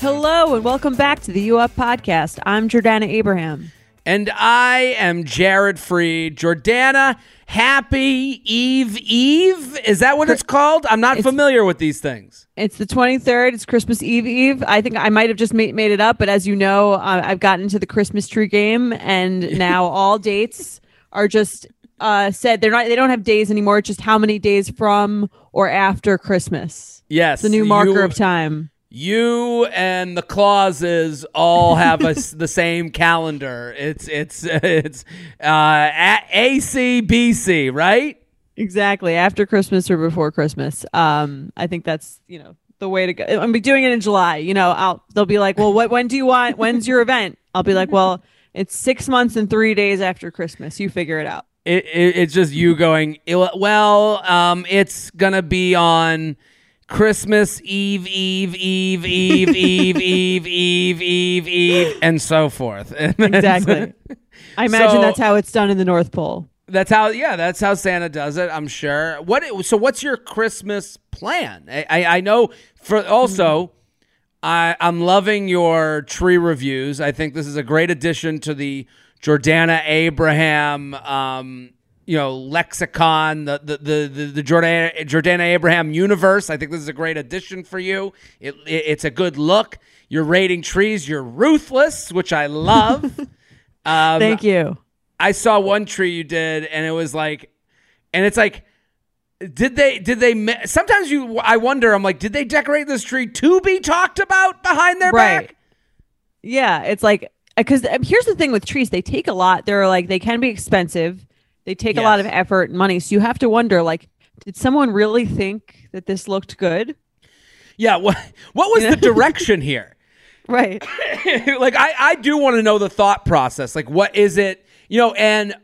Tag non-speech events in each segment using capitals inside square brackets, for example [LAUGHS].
Hello and welcome back to the U Up podcast. I'm Jordana Abraham. And I am Jared Freed. Jordana, happy Eve Eve? Is that what it's called? I'm not familiar with these things. It's the 23rd. It's Christmas Eve Eve. I think I might have just made, made it up, but as you know, uh, I've gotten into the Christmas tree game, and [LAUGHS] now all dates are just uh, said they're not. They don't have days anymore. It's just how many days from or after Christmas. Yes. The new marker you- of time. You and the clauses all have a the same calendar. It's it's it's uh, A- ACBC, right? Exactly. After Christmas or before Christmas. Um, I think that's, you know, the way to go. I'm be doing it in July. You know, I'll they'll be like, Well, what when do you want when's your event? I'll be like, Well, it's six months and three days after Christmas. You figure it out. It, it, it's just you going. Well, um, it's gonna be on Christmas Eve, Eve, Eve, Eve, Eve, Eve, Eve, Eve, Eve, and so forth. And Exactly. I imagine So- that's how it's done in the North Pole. That's how, yeah, that's how Santa does it. I'm sure. What? So, what's your Christmas plan? I, I, I know. For also, I, I'm loving your tree reviews. I think this is a great addition to the Jordana Abraham, um, you know, lexicon, the the the the, the Jordana Jordana Abraham universe. I think this is a great addition for you. It, it it's a good look. You're rating trees. You're ruthless, which I love. [LAUGHS] um, Thank you. I saw one tree you did, and it was like, and it's like, did they? Did they? Sometimes you, I wonder. I'm like, did they decorate this tree to be talked about behind their Right. back? Yeah, it's like because here's the thing with trees, they take a lot. They're like they can be expensive. They take a lot of effort and money. So you have to wonder, like, did someone really think that this looked good? Yeah. What? What was the [LAUGHS] direction here? Right. [LAUGHS] like, I, I do want to know the thought process. Like, what is it? You know, and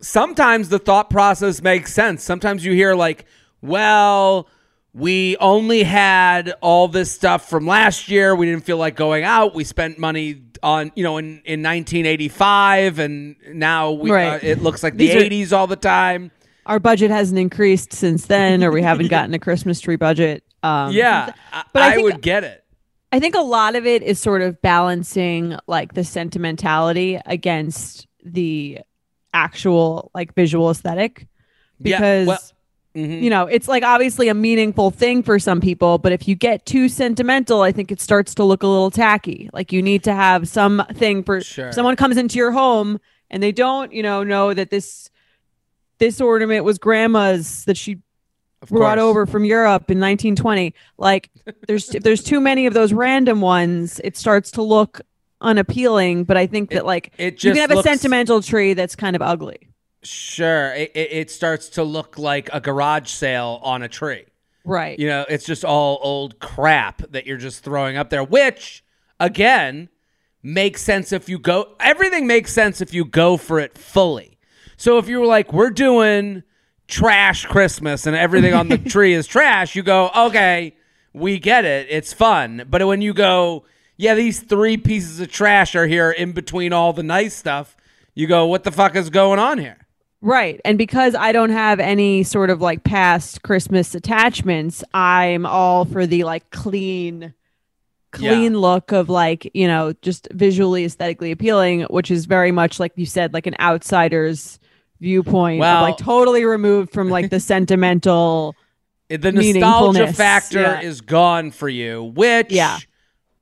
sometimes the thought process makes sense. Sometimes you hear like, well. We only had all this stuff from last year. We didn't feel like going out. We spent money on, you know, in, in 1985, and now we, Right. uh, it looks like the These are- 80s all the time. Our budget hasn't increased since then, or we haven't gotten a Christmas tree budget. Um, Yeah, but I I think- would get it. I think a lot of it is sort of balancing like the sentimentality against the actual like visual aesthetic Yeah, because well, mhm. you know it's like obviously a meaningful thing for some people but if you get too sentimental i think it starts to look a little tacky like you need to have something for Sure. someone comes into your home and they don't you know know that this this ornament was grandma's that she Of brought course. over from Europe in 1920. Like [LAUGHS] there's if there's too many of those random ones, it starts to look unappealing. But I think that like it you can have a sentimental tree that's kind of ugly. Sure, it, it, it starts to look like a garage sale on a tree. Right. You know, it's just all old crap that you're just throwing up there, which again makes sense if you go everything makes sense if you go for it fully. So if you were like, we're doing trash Christmas and everything on the [LAUGHS] tree is trash, you go, okay, we get it. It's fun. But when you go, yeah, these three pieces of trash are here in between all the nice stuff, you go, what the fuck is going on here? Right. And because I don't have any sort of like past Christmas attachments, I'm all for the like clean clean look of like, you know, just visually aesthetically appealing, which is very much like you said like an outsider's viewpoint Well- of like totally removed from like the [LAUGHS] sentimental eh, the nostalgia factor yeah. is gone for you which Yeah.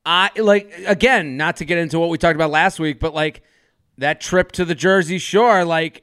i like again not to get into what we talked about last week but like that trip to the jersey shore like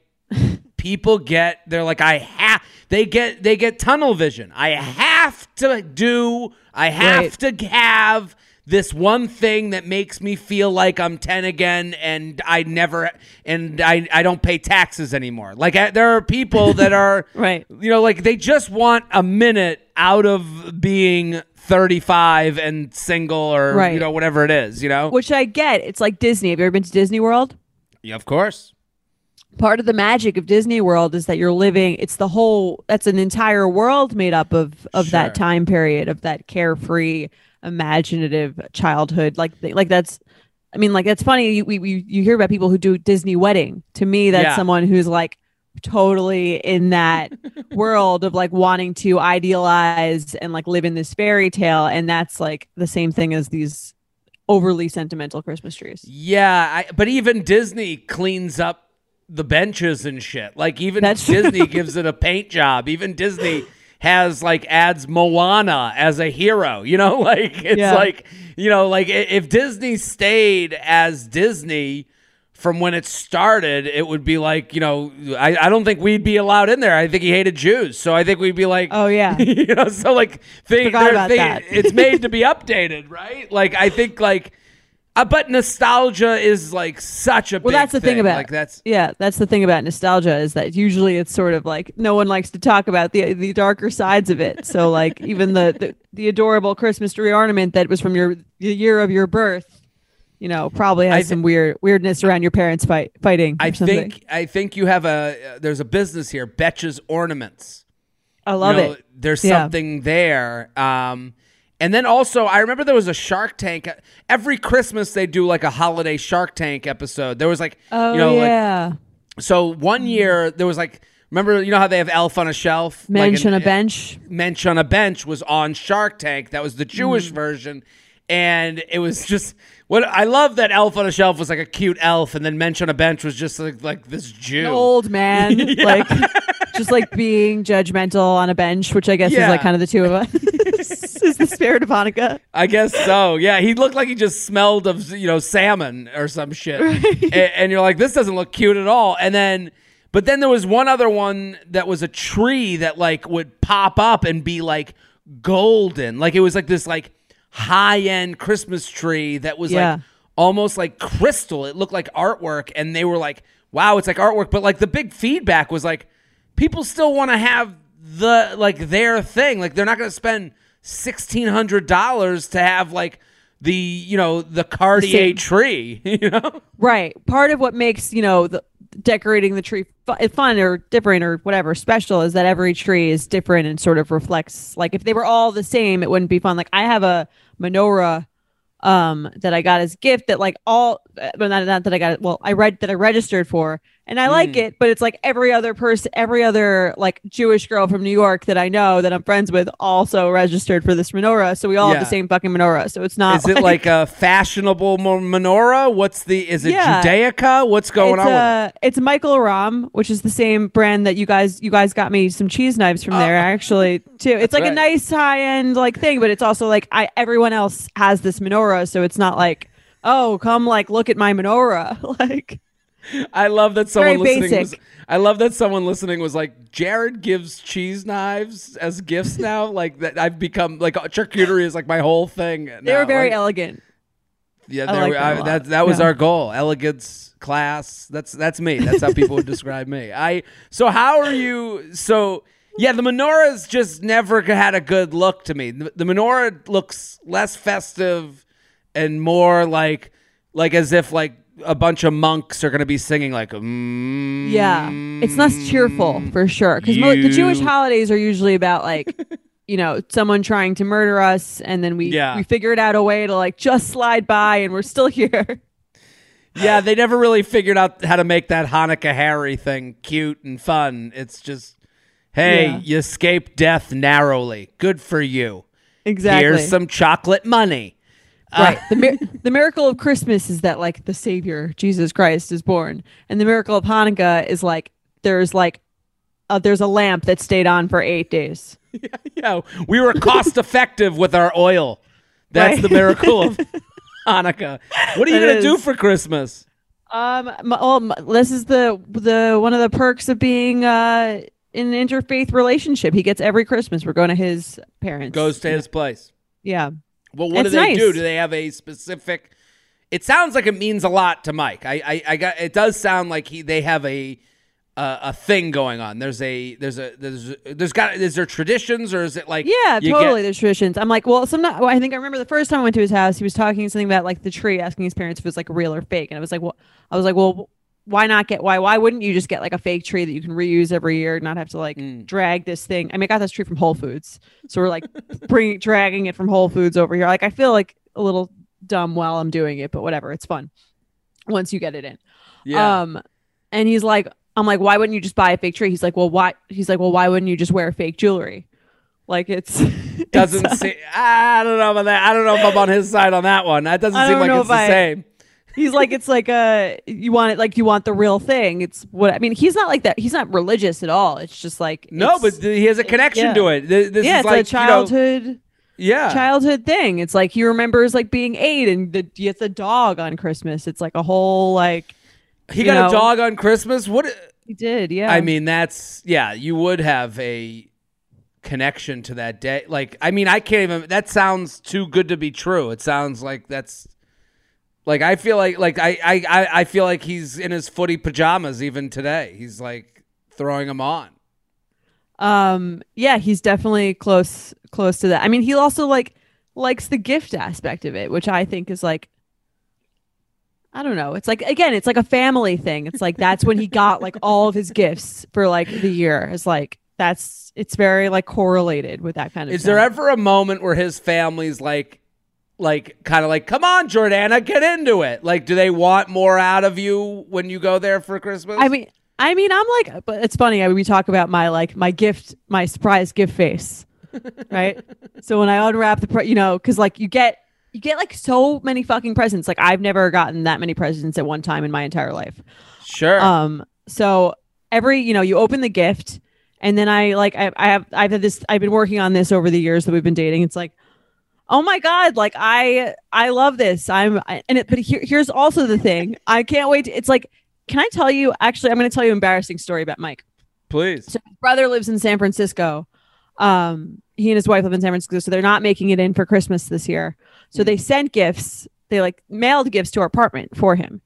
people get they're like i have they get they get tunnel vision i have to do i have Right. to have this one thing that makes me feel like I'm 10 again and I never and I I don't pay taxes anymore. Like I, there are people that [LAUGHS] are Right. you know like they just want a minute out of being 35 and single or you know whatever it is, you know? Which I get. It's like Disney. Have you ever been to Disney World? yeah, of course. Part of the magic of Disney World is that you're living it's the whole that's an entire world made up of of Sure. that time period of that carefree imaginative childhood. Like like that's I mean like that's funny. You we, we you hear about people who do Disney wedding. To me that's Yeah. someone who's like totally in that [LAUGHS] world of like wanting to idealize and like live in this fairy tale. And that's like the same thing as these overly sentimental christmas trees. Yeah, I, but even Disney cleans up the benches and shit. Like even That's- [LAUGHS] Disney gives it a paint job. Even Disney has like adds Moana as a hero. You know, [LAUGHS] like it's Yeah. like you know, like if Disney stayed as Disney from when it started, it would be like you know, I, I don't think we'd be allowed in there. I think he hated Jews, so I think we'd be like, oh yeah [LAUGHS] you know, so like they, Forgot about they- that. it's made to be updated, right? Like I think like, uh, but nostalgia is like such a well big that's the thing about like that's yeah that's the thing about nostalgia is that usually it's sort of like no one likes to talk about the the darker sides of it so like even the the, the adorable christmas tree ornament that was from your the year of your birth you know probably has I thi- some weird weirdness around your parents fight fighting I something. think I think you have a uh, there's a business here, Betches Ornaments. i love You know, it There's Yeah. something there. Um, and then also, I remember there was a Shark Tank. Every Christmas, they do like a holiday Shark Tank episode. There was like, oh you know, like yeah so one year there was like, remember, you know how they have Elf on a Shelf, Like mensch an- on a bench Mensch on a Bench was on Shark Tank. That was the Jewish Mm. version. And it was just what I love that Elf on a Shelf was like a cute elf, and then Mensch on a Bench was just like like this Jew. an old man [LAUGHS] like just like being judgmental on a bench which i guess Yeah. is like kind of the two of us [LAUGHS] is the spirit of hanukkah I guess so. Yeah, he looked like he just smelled of you know salmon or some shit, and, and you're like, this doesn't look cute at all. And then, but then there was one other one that was a tree that like would pop up and be like golden, like it was like this like high end Christmas tree that was Yeah. like almost like crystal. It looked like artwork, and they were like, wow, it's like artwork. But like the big feedback was like, people still want to have the like their thing. Like they're not going to spend sixteen hundred dollars to have like the you know the Cartier Same. tree. [LAUGHS] You know, Right. Part of what makes, you know, the decorating the tree fu- eh, fun or different or whatever special is that every tree is different and sort of reflects like if they were all the same it wouldn't be fun. Like I have a menorah um that I got as gift that like all uh, but not, not that I got well I read that I registered for and I Mm. like it but it's like every other person every other like Jewish girl from New York that I know that I'm friends with also registered for this menorah so we all have the same fucking menorah so it's not is it like a fashionable menorah? What's the is it Yeah. Judaica? What's going it's, on? with it? uh, it's Michael Aram, which is the same brand that you guys you guys got me some cheese knives from there actually too. It's like Oh. right. a nice high end like thing, but it's also like I everyone else has this menorah, so it's not like oh come like look at my menorah [LAUGHS] like [LAUGHS] I love that someone Very listening was. I love that someone listening was like, Jared gives cheese knives as gifts now. [LAUGHS] like that, I've become like uh, charcuterie is like my whole thing. they were very Like, elegant. yeah. I like we, them a I, that that was Yeah. our goal. Elegance, class. That's that's me. That's how people would describe me. I. So how are you? So yeah, the menorah's just never had a good look to me. The, the menorah looks less festive and more like like as if like a bunch of monks are going to be singing like mm, Yeah, it's less cheerful for sure because mo- the Jewish holidays are usually about like. [LAUGHS] You know, someone trying to murder us, and then we Yeah. we figured out a way to like just slide by, and we're still [LAUGHS] here. Yeah, they never really figured out how to make that Hanukkah Harry thing cute and fun. It's just, hey, Yeah. you escaped death narrowly. Good for you. Exactly. Here's some chocolate money. Right. the mir- the miracle of Christmas is that like the Savior Jesus Christ is born, and the miracle of Hanukkah is like there's like uh, there's a lamp that stayed on for eight days. [LAUGHS] Yeah, yeah. we were cost effective with our oil. That's Right. the miracle of [LAUGHS] Hanukkah. What are you It gonna do for Christmas? Um, m- well, m- this is the the one of the perks of being uh in an interfaith relationship. He gets every Christmas. We're going to his parents. Goes to his place. yeah. Well, what do they nice. do? Do they have a specific? It sounds like it means a lot to Mike. I, I, I got. It does sound like he. They have a, a, a thing going on. There's a there's a there's there's got is there traditions or is it like Yeah, totally. get- There's traditions. I'm like, well, sometimes well, I think I remember the first time I went to his house, he was talking something about like the tree, asking his parents if it was like real or fake, and I was like, well, I was like, well, why not get why why wouldn't you just get like a fake tree that you can reuse every year, not have to like Mm. drag this thing? I mean, I got this tree from Whole Foods, so we're like [LAUGHS] bringing dragging it from Whole Foods over here. Like, I feel like a little dumb while I'm doing it, but whatever, it's fun once you get it in. yeah. Um, and he's like, I'm like, why wouldn't you just buy a fake tree? He's like, well, why? He's like, well, why wouldn't you just wear fake jewelry? Like it's [LAUGHS] doesn't it's- seem. I don't know about that. I don't know if I'm on his side on that one. That doesn't seem like it's the I- same. He's like, it's like a you want it like you want the real thing. It's what I mean. He's not like that. He's not religious at all. It's just like No, but he has a connection yeah. to it. Th- This yeah, is it's like a childhood You know, yeah. childhood thing. It's like he remembers like being eight and the he gets a dog on Christmas. It's like a whole like he got know. a dog on Christmas. What? he did. Yeah, I mean, that's yeah. You would have a connection to that day. Like, I mean, I can't even. That sounds too good to be true. It sounds like that's. Like I feel like like I I I- feel like he's in his footy pajamas even today. He's like throwing them on. um yeah he's definitely close close to that. I mean he also like likes the gift aspect of it which i think is like i don't know. It's like again it's like a family thing. It's like that's when he got like all of his gifts for like the year. It's like that's it's very like correlated with that kind of Is there ever a moment where his family's like, like, kind of like, come on, Jordana, get into it? Like, do they want more out of you when you go there for Christmas? i mean i mean i'm like but it's funny I mean, we talk about my like my gift my surprise gift face right [LAUGHS] so when i unwrap the pre- you know because like you get you get like so many fucking presents like i've never gotten that many presents at one time in my entire life sure. um so every you know you open the gift and then i like I, I have i've had this i've been working on this over the years that we've been dating it's like oh my god like i i love this i'm I, and it but here, here's also the thing i can't wait to, it's like can i tell you actually i'm going to tell you an embarrassing story about mike Please. so his brother lives in San Francisco. Um, he and his wife live in San Francisco, so they're not making it in for Christmas this year. So they sent gifts. They like mailed gifts to our apartment for him.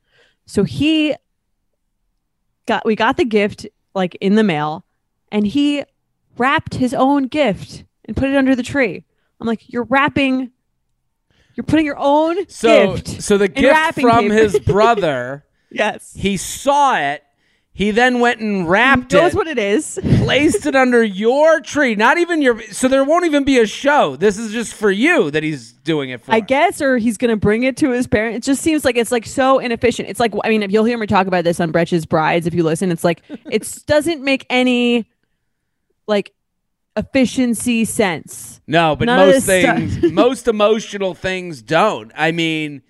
So he got we got the gift like in the mail, and he wrapped his own gift and put it under the tree. I'm like, you're wrapping. You're putting your own So, gift. so the gift from paper. his [LAUGHS] brother, yes. he saw it. He then went and wrapped knows it, what it is. [LAUGHS] placed it under your tree. Not even your. So there won't even be a show. This is just for you that he's doing it for. I guess, or he's gonna bring it to his parents. It just seems like it's like so inefficient. It's like I mean, if you'll hear me talk about this on Betches Brides, if you listen, it's like it [LAUGHS] doesn't make any like efficiency sense. No, but None most things, [LAUGHS] most emotional things don't. I mean,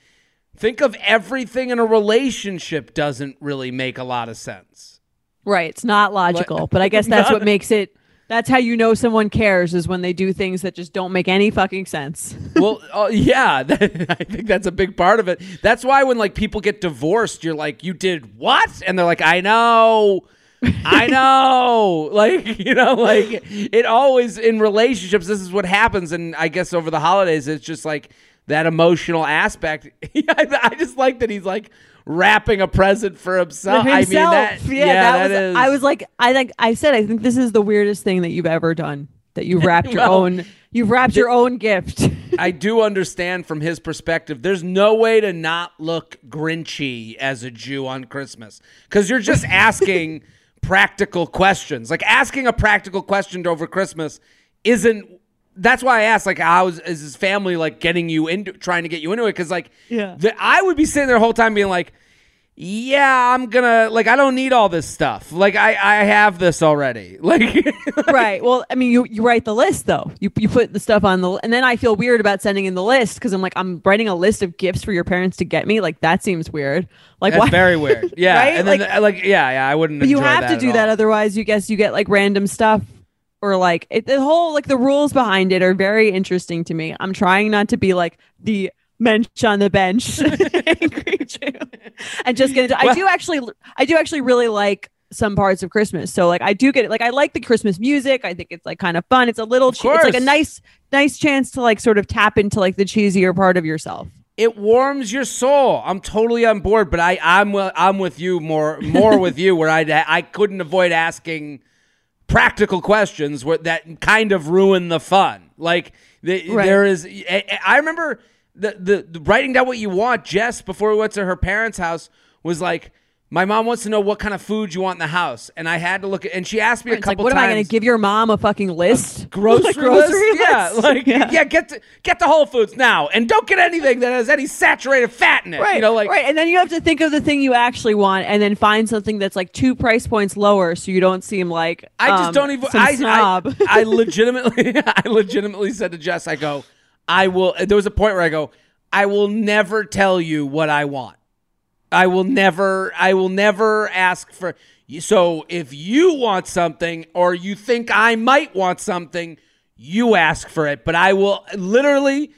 think of everything in a relationship doesn't really make a lot of sense. Right? It's not logical, but I guess [LAUGHS] that's what makes it. That's how you know someone cares is when they do things that just don't make any fucking sense. [LAUGHS] Well, uh, yeah, that, I think that's a big part of it. That's why when like people get divorced, you're like, "You did what?" And they're like, "I know." I know. Like, [LAUGHS] you know, like it always in relationships this is what happens and I guess over the holidays it's just like that emotional aspect. [LAUGHS] I, I just like that he's like wrapping a present for himself. I mean that yeah, yeah, that, was. is- I was like, I think I said, I think this is the weirdest thing that you've ever done. That you [LAUGHS] wrapped your Well, own. You've wrapped your own gift. I do understand from his perspective. There's no way to not look grinchy as a Jew on Christmas because you're just asking practical questions. Like asking a practical question over Christmas isn't. That's why I asked, like, how is, is his family like getting you into trying to get you into it? Because like, Yeah. the, I would be sitting there the whole time being like, yeah, I'm gonna like, I don't need all this stuff. Like, I I have this already. [LAUGHS] Like, right. Well, I mean, you you write the list though. You you put the stuff on the, and then I feel weird about sending in the list because I'm like, I'm writing a list of gifts for your parents to get me. Like that seems weird. Like that's why? very weird. [LAUGHS] Yeah, Right? and then Like- like, like yeah, yeah, I wouldn't. But you have to do all. that, otherwise, you guess you get like random stuff. Or like it, the whole like the rules behind it are very interesting to me. I'm trying not to be like the mensch on the bench [LAUGHS] [LAUGHS] angry Jew. and just get into. I do actually, I do actually really like some parts of Christmas. So like I do get it. Like I like the Christmas music. I think it's like kind of fun. It's a little. Che- it's like a nice, nice chance to like sort of tap into like the cheesier part of yourself. it warms your soul. I'm totally on board, but I I'm I'm with you more more [LAUGHS] with you where I I couldn't avoid asking practical questions where that kind of ruin the fun. Like the, Right. there is I, I remember the, the the writing down what you want. Jess before we went to her parents' house was like. My mom wants to know what kind of food you want in the house, and I had to look at. And she asked me a It's like, couple what am I going to give your mom a fucking [LAUGHS] list? grocery, Like, grocery list? Yeah, [LAUGHS] like yeah. Yeah. get to, get to Whole Foods now, and don't get anything that has any saturated fat in it. Right, you know, like right, and then you have to think of the thing you actually want, and then find something that's like two price points lower, so you don't seem like I just um, don't even. I, snob. I I [LAUGHS] legitimately, I legitimately said to Jess, I go, I will. There was a point where I go, I will never tell you what I want. I will never. I will never ask for. So if you want something, or you think I might want something, you ask for it. But I will literally.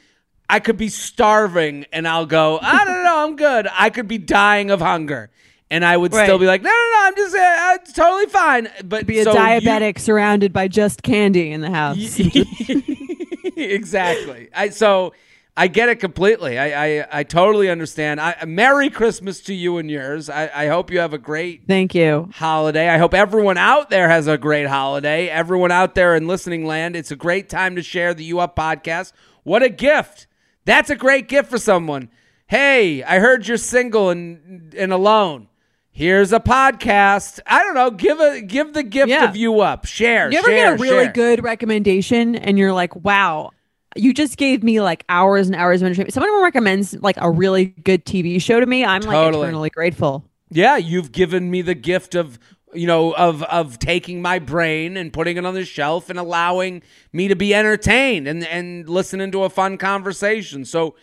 I could be starving, and I'll go. I don't know. I'm good. I could be dying of hunger. And I would still be like, no, no, no, I'm just, uh, uh, it's totally fine. But be a so you- diabetic surrounded by just candy in the [LAUGHS] house. [LAUGHS] [LAUGHS] exactly. I so I get it completely. I I, I totally understand. I, Merry Christmas to you and yours. I, I hope you have a great Thank you. holiday. I hope everyone out there has a great holiday. Everyone out there in listening land, it's a great time to share the You Up podcast. What a gift. That's a great gift for someone. Hey, I heard you're single and and alone. Here's a podcast. I don't know. Give a give the gift Yeah. of you up. Share. You ever share, get a really share. good recommendation and you're like, wow, you just gave me like hours and hours of entertainment. Someone recommends like a really good TV show to me. I'm like Totally. eternally grateful. Yeah, you've given me the gift of you know of of taking my brain and putting it on the shelf and allowing me to be entertained and and listening to a fun conversation. So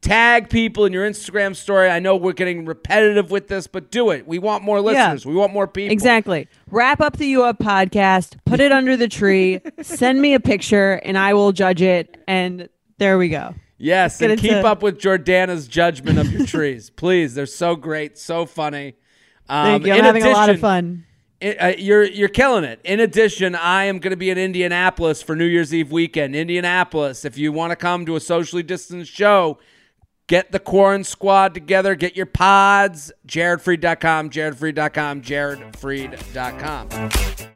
tag people in your Instagram story. I know we're getting repetitive with this, but do it. We want more Yeah. listeners. We want more people. Exactly. Wrap up the You Up podcast, put it under the tree, [LAUGHS] send me a picture, and I will judge it. And there we go. Yes, and keep into- up with Jordana's judgment of your [LAUGHS] trees. Please, they're so great, so funny. Um, Thank you. I'm in having a lot of fun. it- uh, you're you're killing it. In addition, I am going to be in Indianapolis for New Year's Eve weekend. Indianapolis, if you want to come to a socially distanced show, get the Quarren Squad together. Get your pods. JaredFreed.com. JaredFreed.com. JaredFreed.com.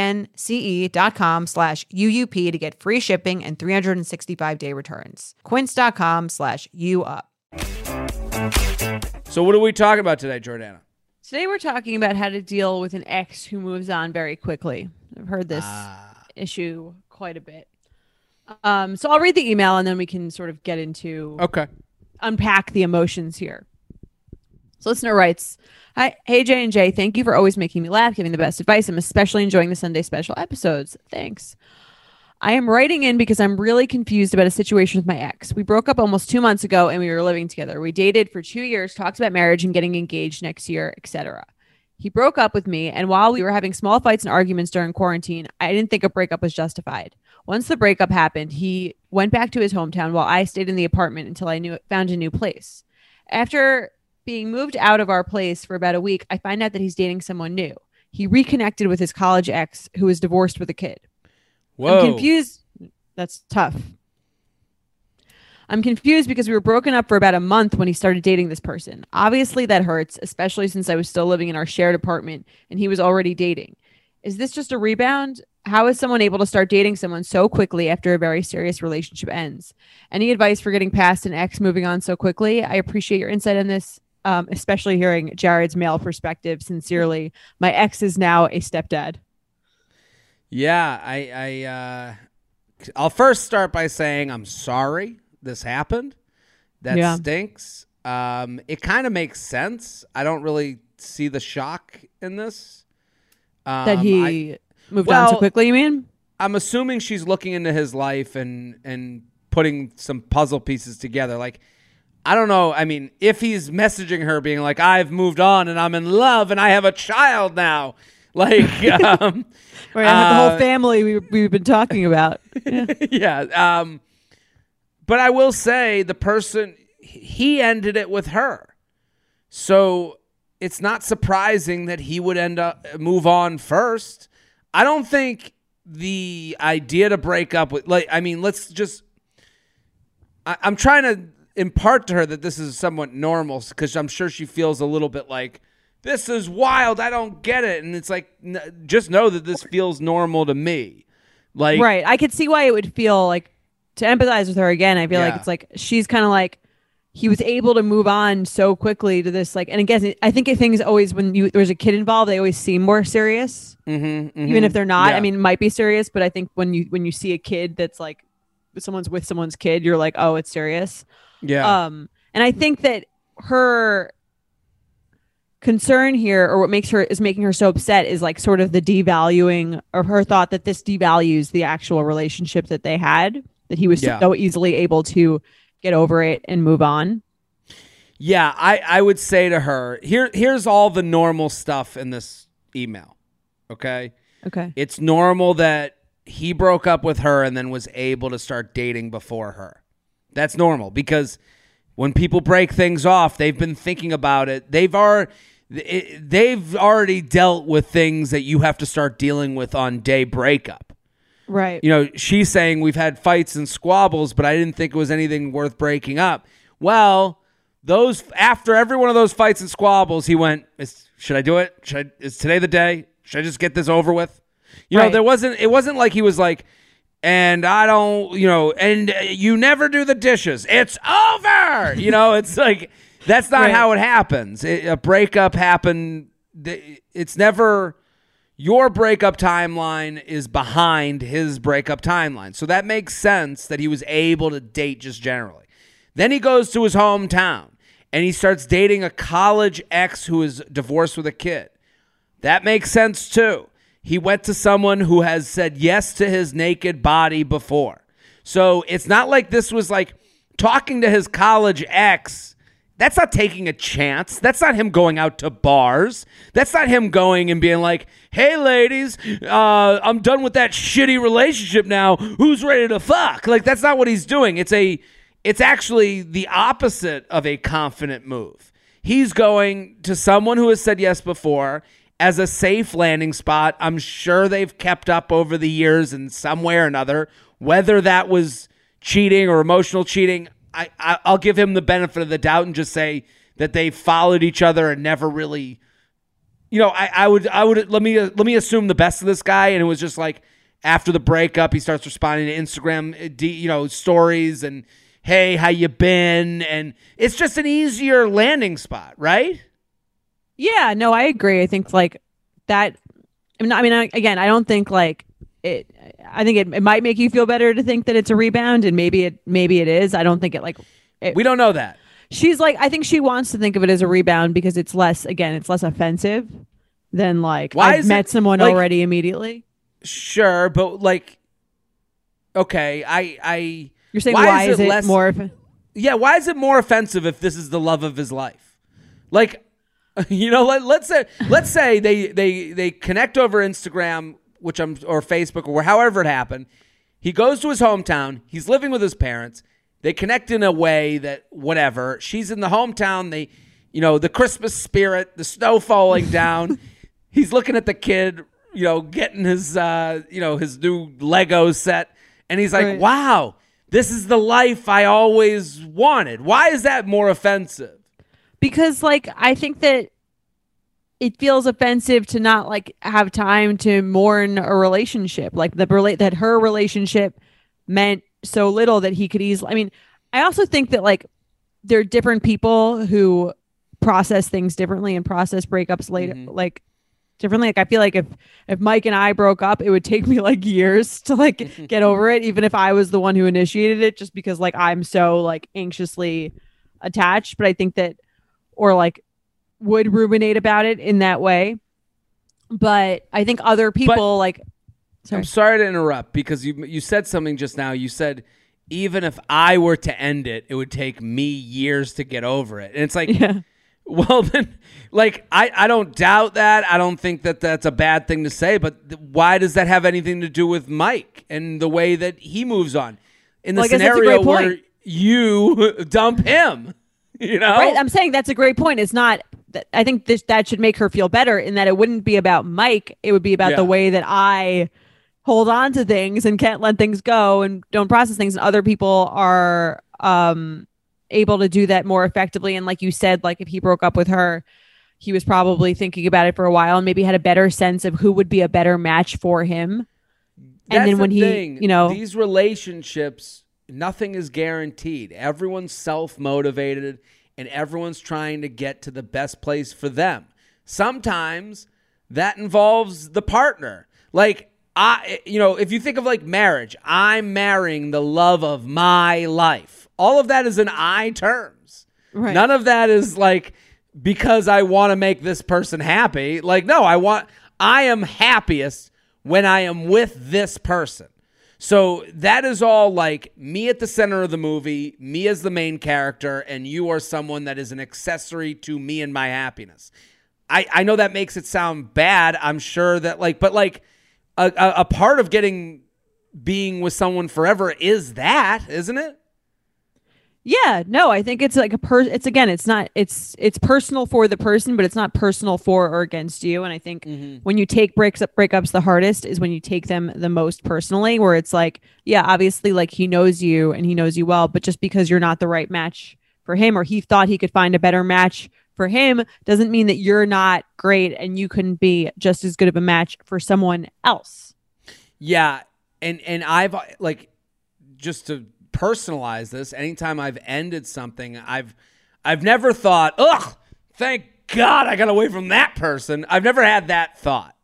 com slash UUP to get free shipping and 365-day returns. quince.com slash UUP. So what are we talking about today, Jordana? Today we're talking about how to deal with an ex who moves on very quickly. I've heard this Ah. issue quite a bit. Um, so I'll read the email and then we can sort of get into Okay. unpack the emotions here. So listener writes, Hi, hey J and J, thank you for always making me laugh, giving the best advice. I'm especially enjoying the Sunday special episodes. Thanks. I am writing in because I'm really confused about a situation with my ex. We broke up almost two months ago and we were living together. We dated for two years, talked about marriage and getting engaged next year, etc. He broke up with me, and while we were having small fights and arguments during quarantine, I didn't think a breakup was justified. Once the breakup happened, he went back to his hometown while I stayed in the apartment until I knew found a new place. After being moved out of our place for about a week, I find out that he's dating someone new. He reconnected with his college ex who is divorced with a kid. Whoa. I'm confused. That's tough. I'm confused because we were broken up for about a month when he started dating this person. Obviously, that hurts, especially since I was still living in our shared apartment and he was already dating. Is this just a rebound? How is someone able to start dating someone so quickly after a very serious relationship ends? Any advice for getting past an ex moving on so quickly? I appreciate your insight on this, um, especially hearing Jared's male perspective. Sincerely, my ex is now a stepdad. Yeah, I, I, uh, I'll first start by saying I'm sorry this happened. That Yeah. stinks. Um, it kind of makes sense. I don't really see the shock in this. Um, That I- he moved on so quickly, you mean? I'm assuming she's looking into his life and and putting some puzzle pieces together. Like, I don't know. I mean, if he's messaging her, being like, "I've moved on and I'm in love and I have a child now," [LAUGHS] like, [LAUGHS] um, Right, have the uh, whole family we, we've been talking about. [LAUGHS] Yeah. yeah. Um, but I will say the person he ended it with her, so it's not surprising that he would end up move on first. I don't think the idea to break up with like I mean, let's just. I, I'm trying to impart to her that this is somewhat normal because I'm sure she feels a little bit like this is wild. I don't get it, and it's like n- just know that this feels normal to me. Like right. I could see why it would feel like to empathize with her again. I feel like it's like she's kind of like he was able to move on so quickly to this like and again I think things always when you there's a kid involved they always seem more serious Mhm, even mhm. if they're not. Yeah. I mean, it might be serious, but I think when you when you see a kid that's like someone's with someone's kid, you're like, oh, it's serious. Yeah, Um, and I think that her concern here, or what makes her is making her so upset, is like sort of the devaluing of her thought that this devalues the actual relationship that they had. That he was Yeah. so easily able to get over it and move on. yeah. I I would say to her, here here's all the normal stuff in this email. Okay, Okay. it's normal that he broke up with her and then was able to start dating before her. That's normal because when people break things off, they've been thinking about it. They've already they've already dealt with things that you have to start dealing with on day breakup. Right. you know, she's saying we've had fights and squabbles, but I didn't think it was anything worth breaking up. Well, those after every one of those fights and squabbles, he went, "Should I do it? Should I, is today the day? Should I just get this over with?" You know, there wasn't. It wasn't like he was like, "And I don't," you know, and uh, you never do the dishes. It's over. You know, [LAUGHS] it's like that's not Right. how it happens. It, a breakup happened. It's never your breakup timeline is behind his breakup timeline. So that makes sense that he was able to date just generally. Then he goes to his hometown and he starts dating a college ex who is divorced with a kid. That makes sense too. He went to someone who has said yes to his naked body before. So it's not like this was like talking to his college ex. That's not taking a chance. That's not him going out to bars. That's not him going and being like, hey, ladies, uh, I'm done with that shitty relationship now. Who's ready to fuck? Like, that's not what he's doing. It's a. It's actually the opposite of a confident move. He's going to someone who has said yes before as a safe landing spot. I'm sure they've kept up over the years in some way or another. Whether that was cheating or emotional cheating, I, I I'll give him the benefit of the doubt and just say that they followed each other and never really you know, I, I would I would let me let me assume the best of this guy, and it was just like after the breakup, he starts responding to Instagram, uh, you know, stories and hey, how you been? And it's just an easier landing spot, right? Yeah, no, I agree. I think like that. I mean, I mean, again, I don't think like it. I think it, it might make you feel better to think that it's a rebound, and maybe it maybe it is. I don't think it like. It, we don't know that. She's like, I think she wants to think of it as a rebound because it's less. Again, it's less offensive than like Why I've met it, someone like- already immediately. Sure, but like, okay, I I You're saying why why, is is, it it less- more? Yeah, why is it more offensive if this is the love of his life? Like, [LAUGHS] you know, let, let's say let's say they they they connect over Instagram, which I'm or Facebook or however it happened. He goes to his hometown. He's living with his parents. They connect in a way that whatever. She's in the hometown. They, you know, the Christmas spirit, the snow falling [LAUGHS] down. He's looking at the kid, you know, getting his, uh, you know, his new Lego set, and he's like, Right. "Wow, this is the life I always wanted." Why is that more offensive? Because like I think that it feels offensive to not like have time to mourn a relationship. Like the relate that her relationship meant so little that he could easily I mean I also think that like there are different people who process things differently and process breakups later Mhm. like differently. Like I feel like if if Mike and I broke up it would take me like years [LAUGHS] to like [LAUGHS] get over it even if I was the one who initiated it just because like I'm so like anxiously attached. But I think that or like would ruminate about it in that way. But I think other people like sorry. I'm sorry to interrupt because you you said something just now. You said even if I were to end it, it would take me years to get over it. And it's like, Yeah. [LAUGHS] well, then, like I I don't doubt that. I don't think that that's a bad thing to say. But th- why does that have anything to do with Mike and the way that he moves on in the Well, I guess that's a scenario where you [LAUGHS] dump him? [LAUGHS] You know, Right. I'm saying that's a great point. It's not I think this that should make her feel better in that it wouldn't be about Mike. It would be about Yeah. the way that I hold on to things and can't let things go and don't process things. And other people are um able to do that more effectively. And like you said, like if he broke up with her, he was probably thinking about it for a while and maybe had a better sense of who would be a better match for him. That's and then the when he, thing. you know, these relationships, nothing is guaranteed. Everyone's self motivated and everyone's trying to get to the best place for them. Sometimes that involves the partner. Like, I, you know, if you think of like marriage, I'm marrying the love of my life. All of that is in I terms. Right. None of that is like because I want to make this person happy. Like, no, I want, I am happiest when I am with this person. So that is all like me at the center of the movie, me as the main character, and you are someone that is an accessory to me and my happiness. I, I know that makes it sound bad. I'm sure that like, but like a, a, a part of getting being with someone forever is that, isn't it? Yeah, no, I think it's like a per it's again, it's not it's it's personal for the person, but it's not personal for or against you. And I think mm-hmm. when you take breaks up breakups the hardest is when you take them the most personally, where it's like, yeah, obviously like he knows you and he knows you well, but just because you're not the right match for him or he thought he could find a better match for him doesn't mean that you're not great and you couldn't be just as good of a match for someone else. Yeah, and and I've like just to personalize this. Anytime I've ended something, I've I've never thought, ugh, thank God I got away from that person. I've never had that thought.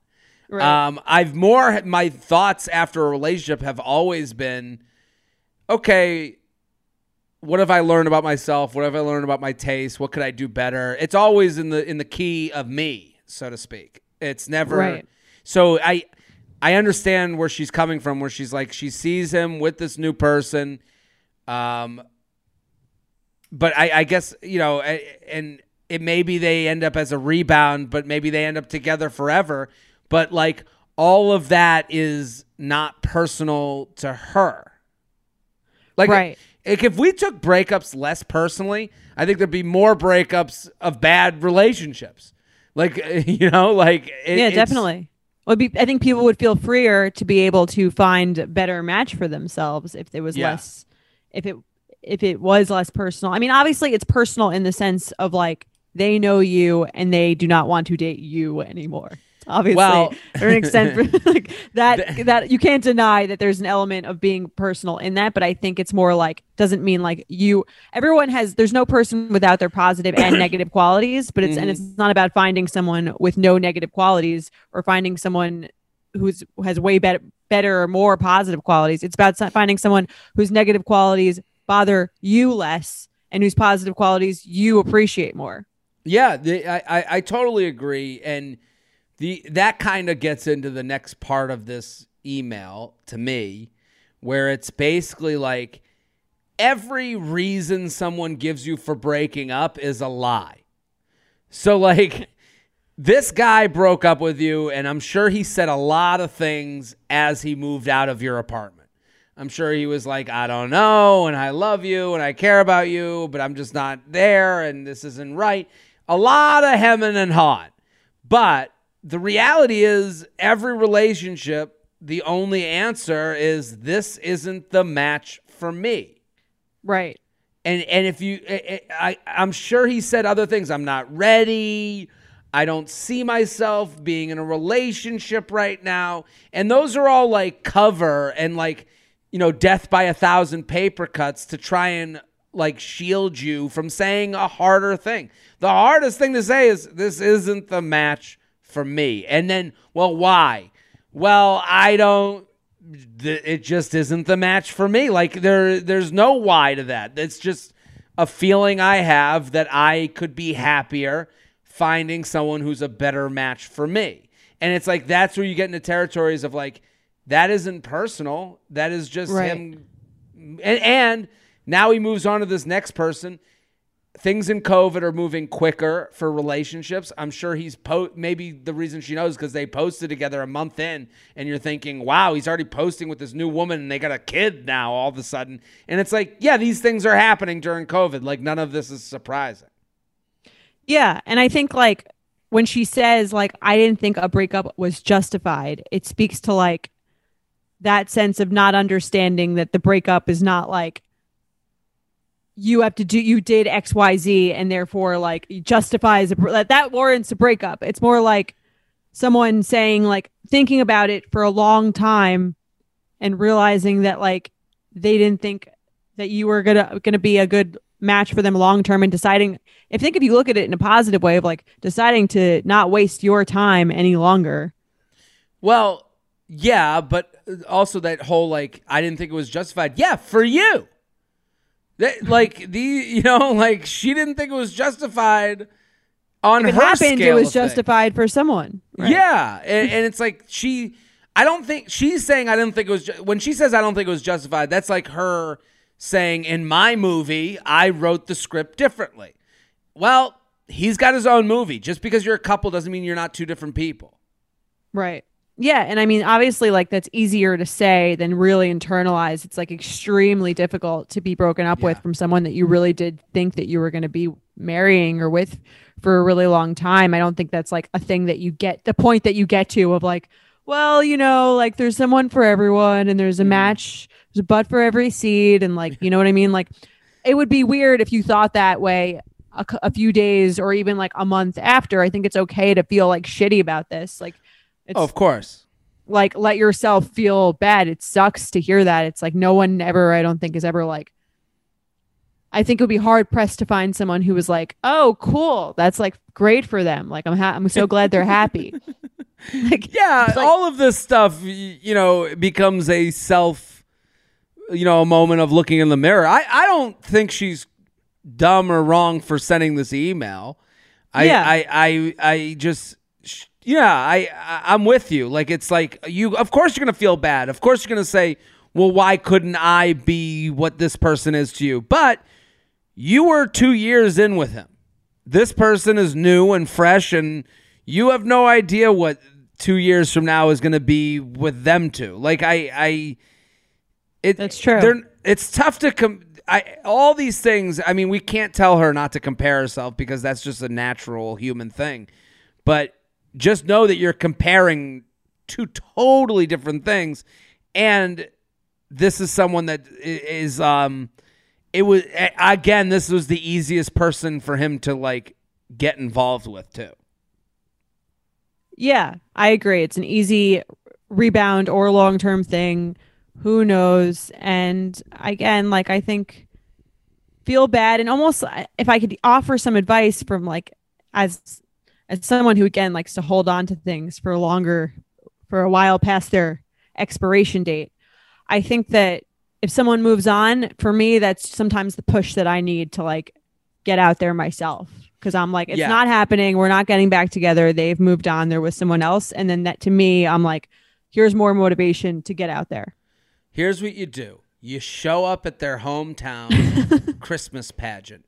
Um, I've more my thoughts after a relationship have always been, okay, what have I learned about myself? What have I learned about my taste? What could I do better? It's always in the in the key of me, so to speak. It's never Right. so I I understand where she's coming from, where she's like she sees him with this new person, um, but I, I guess you know, and it maybe they end up as a rebound, but maybe they end up together forever. But like all of that is not personal to her. Like, Right. like if we took breakups less personally, I think there'd be more breakups of bad relationships. Like [LAUGHS] you know, like it, yeah, definitely. Would be. I think people would feel freer to be able to find better match for themselves if there was Yeah. less, if it if it was less personal. I mean, obviously, it's personal in the sense of like they know you and they do not want to date you anymore. Obviously, Well- [LAUGHS] to an extent, [LAUGHS] like that that you can't deny that there's an element of being personal in that. But I think it's more like doesn't mean like you. Everyone has. There's no person without their positive and [COUGHS] negative qualities. But it's and it's mm-hmm. not about finding someone with no negative qualities or finding someone who's who has way better better or more positive qualities. It's about finding someone whose negative qualities bother you less and whose positive qualities you appreciate more. Yeah, the, I, I I totally agree, and the that kind of gets into the next part of this email to me, where it's basically like every reason someone gives you for breaking up is a lie. So like this guy broke up with you, and I'm sure he said a lot of things as he moved out of your apartment. I'm sure he was like, I don't know, and I love you, and I care about you, but I'm just not there, and this isn't right. A lot of hemming and hawing. But the reality is, every relationship, the only answer is this isn't the match for me. Right. And and if you, I, I I'm sure he said other things. I'm not ready. I don't see myself being in a relationship right now. And those are all like cover and like, you know, death by a thousand paper cuts to try and like shield you from saying a harder thing. The hardest thing to say is this isn't the match for me. And then, well, why? Well, I don't it just isn't the match for me. Like there there's no why to that. It's just a feeling I have that I could be happier finding someone who's a better match for me. And it's like that's where you get into territories of like that isn't personal. That is just Right. him and, and now he moves on to this next person. Things in COVID are moving quicker for relationships. I'm sure he's po- maybe the reason she knows because they posted together a month in, and you're thinking, wow, he's already posting with this new woman, and they got a kid now all of a sudden. And it's like, yeah, these things are happening during COVID. Like none of this is surprising. Yeah, and I think like when she says like I didn't think a breakup was justified, it speaks to like that sense of not understanding that the breakup is not like you have to do you did xyz and therefore like justifies a, that that warrants a breakup. It's more like someone saying like thinking about it for a long time and realizing that like they didn't think that you were gonna gonna be a good match for them long term and deciding I think if you look at it in a positive way of like deciding to not waste your time any longer. Well, yeah, but also that whole like I didn't think it was justified. Yeah, for you. That, like the you know [LAUGHS] like she didn't think it was justified on If it her happened, it was justified for someone. Right. Yeah, and, and it's like she. I don't think she's saying I didn't think it was ju- when she says I don't think it was justified. That's like her saying in my movie I wrote the script differently. Well, he's got his own movie. Just because you're a couple doesn't mean you're not two different people. Right. Yeah, and I mean obviously like that's easier to say than really internalize. It's like extremely difficult to be broken up with from someone that you really did think that you were going to be marrying or with for a really long time. I don't think that's like a thing that you get the point that you get to of like, well, you know, like there's someone for everyone and there's a mm. match, there's a butt for every seed and like, you know what I mean? Like it would be weird if you thought that way a, a few days or even like a month after. I think it's okay to feel like shitty about this. Like it's Oh, of course. like let yourself feel bad. It sucks to hear that. It's like no one ever, I don't think, is ever like. I think it would be hard pressed to find someone who was like, "Oh, cool, that's like great for them. Like I'm, ha- I'm so glad they're happy." [LAUGHS] like, Yeah, like- all of this stuff, you know, becomes a self, you know, a moment of looking in the mirror. I, I don't think she's dumb or wrong for sending this email. I, Yeah. I, I, I just, yeah, I, I, I'm with you. Like, it's like you, of course, you're going to feel bad. Of course, you're going to say, well, why couldn't I be what this person is to you? But you were two years in with him. This person is new and fresh, and you have no idea what two years from now is going to be with them two. Like I, I, it, That's true. they're- It's tough to com- I all these things. I mean, we can't tell her not to compare herself because that's just a natural human thing. But just know that you're comparing two totally different things. And this is someone that is. um, it was, again, this was the easiest person for him to like get involved with, too. Yeah, I agree. It's an easy rebound or long term thing. Who knows? And again, like I think feel bad and almost uh, if I could offer some advice from like as as someone who again likes to hold on to things for longer for a while past their expiration date. I think that if someone moves on, for me that's sometimes the push that I need to like get out there myself because I'm like, it's Yeah. not happening. We're not getting back together. They've moved on. They're with someone else. And then that to me, I'm like, here's more motivation to get out there. Here's what you do you show up at their hometown [LAUGHS] Christmas pageant.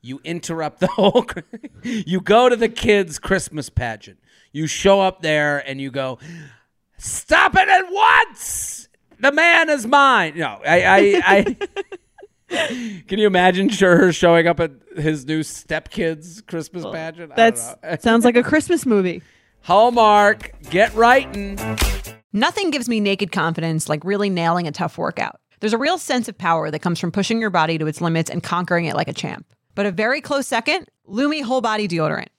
You interrupt the whole. [LAUGHS] You go to the kids' Christmas pageant. You show up there and you go, "Stop it at once! The man is mine." No, I, I, I [LAUGHS] can you imagine her showing up at his new stepkids' Christmas pageant? I don't That's know. sounds like a Christmas movie. Hallmark. Get writing. Nothing gives me naked confidence like really nailing a tough workout. There's a real sense of power that comes from pushing your body to its limits and conquering it like a champ. But a very close second, Lume Whole Body Deodorant.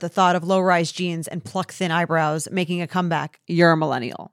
the thought of low rise jeans and pluck thin eyebrows making a comeback, you're a millennial.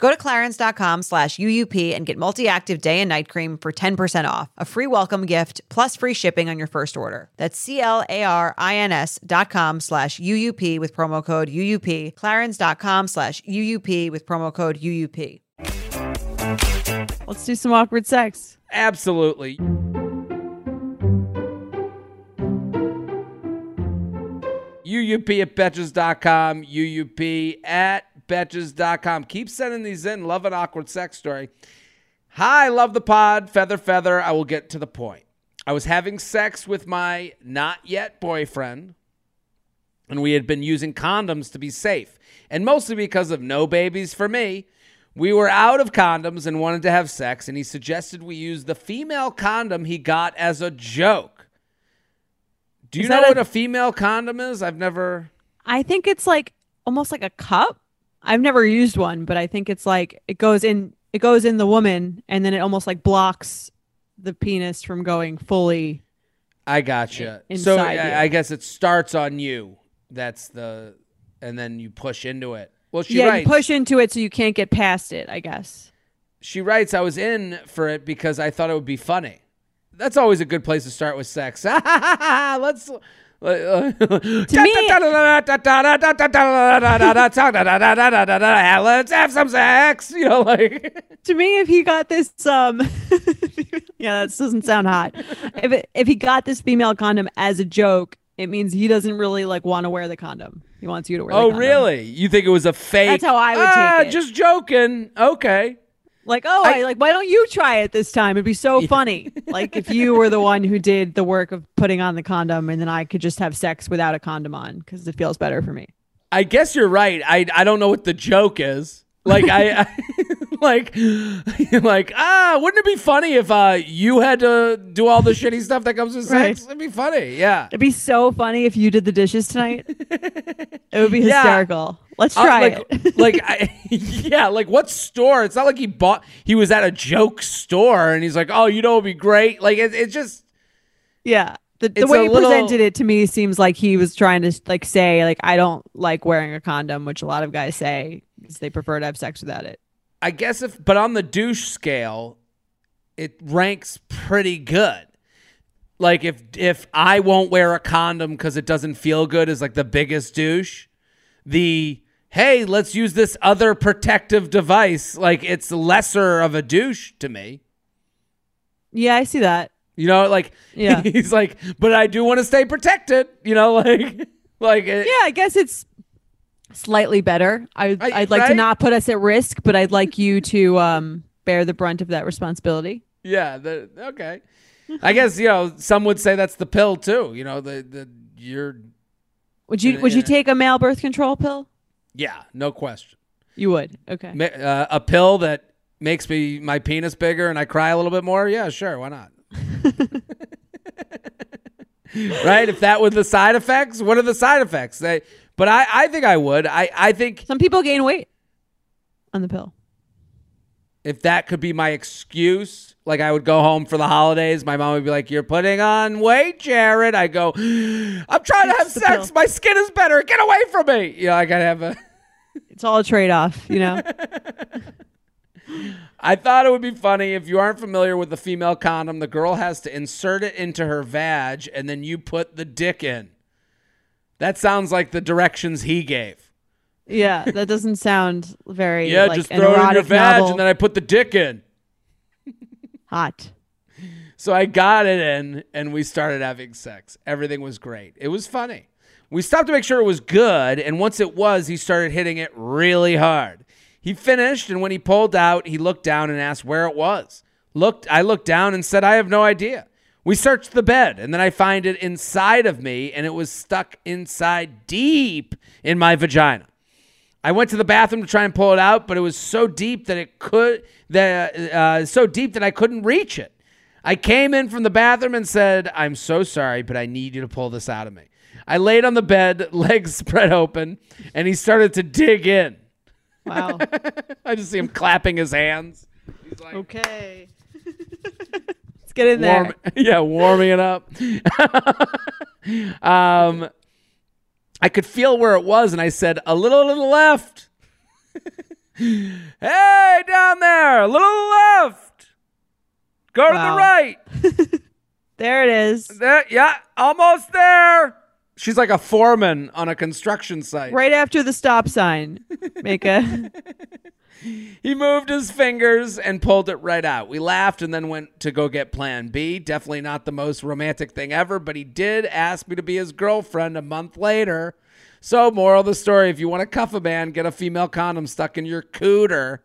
Go to clarins.com slash UUP and get multi active day and night cream for 10% off, a free welcome gift, plus free shipping on your first order. That's C L A R I N S dot com slash UUP with promo code UUP, clarins.com slash UUP with promo code UUP. Let's do some awkward sex. Absolutely. UUP at Betches.com, UUP at Betches.com. Keep sending these in. Love an awkward sex story. Hi, love the pod. Feather, feather. I will get to the point. I was having sex with my not yet boyfriend, and we had been using condoms to be safe. And mostly because of no babies for me, we were out of condoms and wanted to have sex, and he suggested we use the female condom he got as a joke. Do you know a- what a female condom is? I've never. I think it's like almost like a cup. I've never used one, but I think it's like it goes in it goes in the woman and then it almost like blocks the penis from going fully I gotcha. I- So uh, I, you. I guess it starts on you. That's the and then you push into it. Well, she yeah, writes. you push into it so you can't get past it. I guess. she writes, I was in for it because I thought it would be funny. That's always a good place to start with sex. [LAUGHS] Let's. To Let's have some sex. You know, like To me, if he got this, um, yeah, that doesn't sound hot. If it, if he got this female condom as a joke, it means he doesn't really like want to wear the condom. He wants you to wear. Oh, really? You think it was a fake? That's how I would ah, take it. Just joking. Okay. Like, oh, I- I, like, why don't you try it this time? It'd be so funny. [LAUGHS] like if you were the one who did the work of putting on the condom, and then I could just have sex without a condom on because it feels better for me. I guess you're right. I I don't know what the joke is. Like I, I [LAUGHS] like [LAUGHS] like ah, wouldn't it be funny if uh you had to do all the shitty stuff that comes with sex? Right. It'd be funny. Yeah. It'd be so funny if you did the dishes tonight. [LAUGHS] it would be Yeah. hysterical. Let's Uh, try like, it. like I, yeah, like what store? It's not like he bought. He was at a joke store and he's like, "Oh, you know, it'd be great." Like it, it just Yeah. The, the way he little- presented it to me seems like he was trying to like say like I don't like wearing a condom, which a lot of guys say is they prefer to have sex without it. I guess if, but on the douche scale, it ranks pretty good. Like if if I won't wear a condom because it doesn't feel good is like the biggest douche. The hey, let's use this other protective device. Like it's lesser of a douche to me. Yeah, I see that. You know, like [LAUGHS] Yeah. he's like, but I do want to stay protected. You know, [LAUGHS] like like it, Yeah, I guess it's slightly better. I I'd like right? to not put us at risk, but I'd like you to um bear the brunt of that responsibility. Yeah, the, okay. I guess you know some would say that's the pill too. You know, the the you're Would you would you take a male birth control pill? yeah, no question. You would. Okay. Uh, a pill that makes me my penis bigger and I cry a little bit more. Yeah, sure, why not? [LAUGHS] right? If that were the side effects, what are the side effects? They, but I, I think I would. I, I think Some people gain weight on the pill. if that could be my excuse, like I would go home for the holidays, my mom would be like, "You're putting on weight, Jared." I go, "I'm trying to have sex. pill. My skin is better. Get away from me." You know, I gotta have a. It's all a trade off, you know. [LAUGHS] I thought it would be funny if you aren't familiar with the female condom. The girl has to insert it into her vag, and then you put the dick in. That sounds like the directions he gave. yeah, that doesn't sound very Yeah, like just throw it in your vag, novel. and then I put the dick in. hot. So I got it in, and we started having sex. Everything was great. It was funny. We stopped to make sure it was good, and once it was, he started hitting it really hard. He finished, and when he pulled out, he looked down and asked where it was. Looked, I looked down and said, "I have no idea." We searched the bed, and then I find it inside of me, and it was stuck inside deep in my vagina. I went to the bathroom to try and pull it out, but it was so deep that it could that uh, so deep that I couldn't reach it. I came in from the bathroom and said, "I'm so sorry, but I need you to pull this out of me." I laid on the bed, [LAUGHS] legs spread open, and he started to dig in. Wow. [LAUGHS] I just see him clapping his hands. He's like okay. [LAUGHS] Let's get in there. [LAUGHS] yeah, warming it up. um, I could feel where it was, and I said, "A little to the left." hey, down there, a little to the left. Go to the right. There it is. There, yeah, almost there. She's like a foreman on a construction site. Right after the stop sign. Make a [LAUGHS] He moved his fingers and pulled it right out. We laughed and then went to go get plan B. Definitely not the most romantic thing ever, but he did ask me to be his girlfriend a month later. So, moral of the story if you want to cuff a man, get a female condom stuck in your cooter.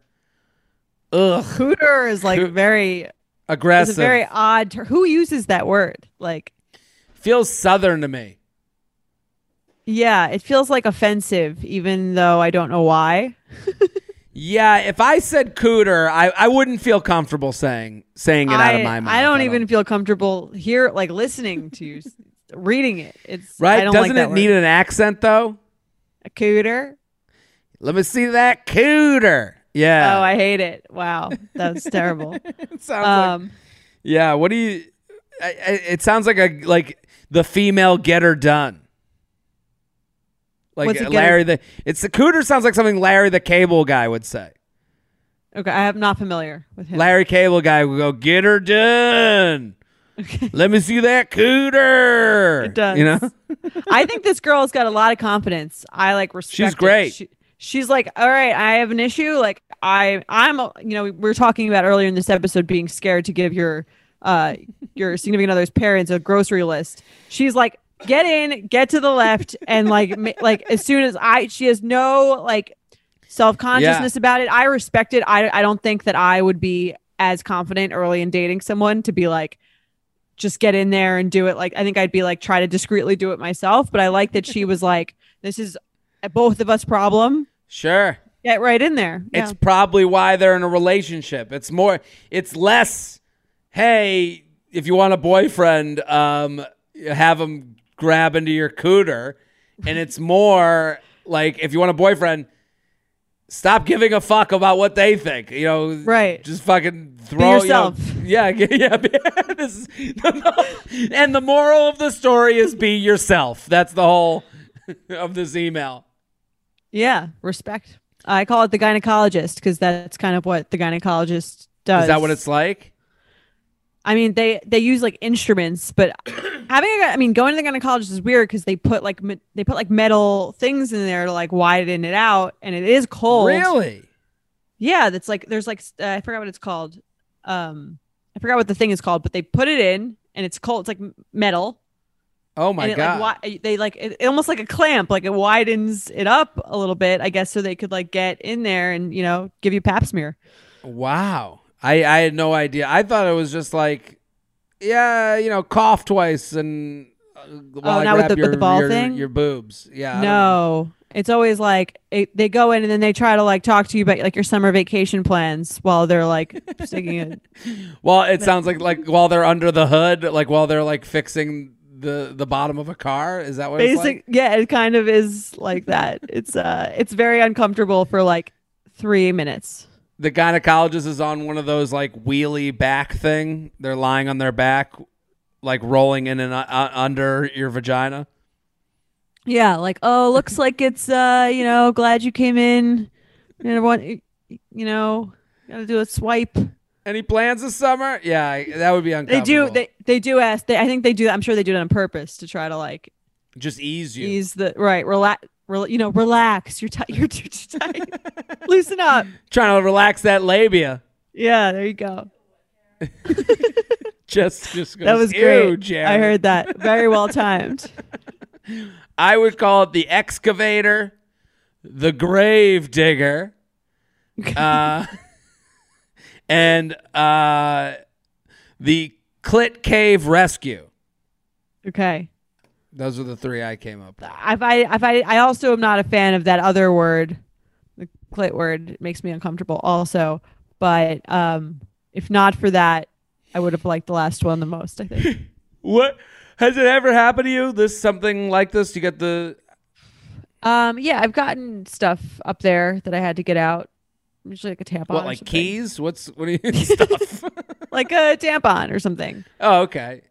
Ugh, cooter is like very it's aggressive. a very odd ter- who uses that word? Like Feels southern to me. Yeah, it feels like offensive, even though I don't know why. Yeah, if I said cooter, I, I wouldn't feel comfortable saying saying it out of my mouth. I don't even feel comfortable here, like listening to you, reading it. It's Right? I don't Doesn't like that it need word. an accent though? a cooter? Let me see that cooter. Yeah. Oh, I hate it. Wow, that's terrible. [LAUGHS] sounds like Um, Yeah, what do you? I, I, it sounds like a like the female get her done. Like What's it Larry the it's the cooter sounds like something Larry the Cable Guy would say. Okay, I am not familiar with him. Larry Cable Guy would go, "Get her done. Let me see that cooter." It does. You know, [LAUGHS] I think this girl's got a lot of confidence. I like respect. She's great. She, she's like, all right, I have an issue. Like I, I'm, you know, we were talking about earlier in this episode being scared to give your, uh, your significant other's parents a grocery list. She's like, get in, get to the left, and like, ma- like as soon as I, she has no like self consciousness about it. I respect it. I, I don't think that I would be as confident early in dating someone to be like just get in there and do it like i think i'd be like try to discreetly do it myself but i like that she was like this is a both of us problem sure. get right in there yeah. It's probably why they're in a relationship. It's more. It's less. Hey, if you want a boyfriend, um, have him grab into your cooter, and it's more like if you want a boyfriend, stop giving a fuck about what they think. You know, Right. Just fucking throw you know, yourself. yeah, [LAUGHS] yeah. this is, and the moral of the story is be yourself. That's the whole [LAUGHS] of this email. yeah respect i call it the gynecologist because that's kind of what the gynecologist does Is that what it's like? I mean they they use like instruments but [CLEARS THROAT] having a i mean going to the gynecologist is weird because they put like me- they put like metal things in there to like widen it out and it is cold Really? Yeah, that's like there's like uh, I forgot what it's called. Um, I forgot what the thing is called, but they put it in and it's cold. It's like metal. Oh my and it, god! Like, wi- they like it, almost like a clamp, like it widens it up a little bit, I guess, so they could like get in there and you know give you pap smear. Wow. I, I had no idea. I thought it was just like, yeah, you know, cough twice and uh, while I Oh, not with the- with your, the ball your, thing? your boobs. Yeah. I. No, it's always like it, they go in and then they try to like talk to you about like your summer vacation plans while they're like [LAUGHS] sticking it. Well, it sounds like like while they're under the hood, like while they're like fixing the the bottom of a car. Is that what it's Basic, like? yeah, it kind of is like that. It's uh, it's very uncomfortable for like three minutes. The gynecologist is on one of those like wheelie back thing. They're lying on their back, like rolling in and uh, under your vagina. Yeah, like oh, looks like it's uh, you know, glad you came in. And want you know, gotta do a swipe. Any plans this summer? Yeah, that would be uncomfortable. They do. They they do ask. They, I think they do. I'm sure they do it on purpose to try to like just ease you. ease the right. Relax. Rel, you know, relax. You're tight. You're too, too [LAUGHS] tight. Loosen up. Trying to relax that labia. Yeah, there you go. [LAUGHS] Just, just goes, That was great. Jared." I heard that. Very well timed. [LAUGHS] I would call it the excavator, the grave digger, uh, and uh, the clit cave rescue. Okay. Those are the three I came up with. If I if I I also am not a fan of that other word, the clit word. It makes me uncomfortable also. But um, if not for that, I would have liked the last one the most. I think. [LAUGHS] What has it ever happened to you? This something like this? You get the um, yeah, I've gotten stuff up there that I had to get out. Usually like a tampon. what or like something. keys? What's what do you [LAUGHS] stuff? Like a tampon or something. oh, okay.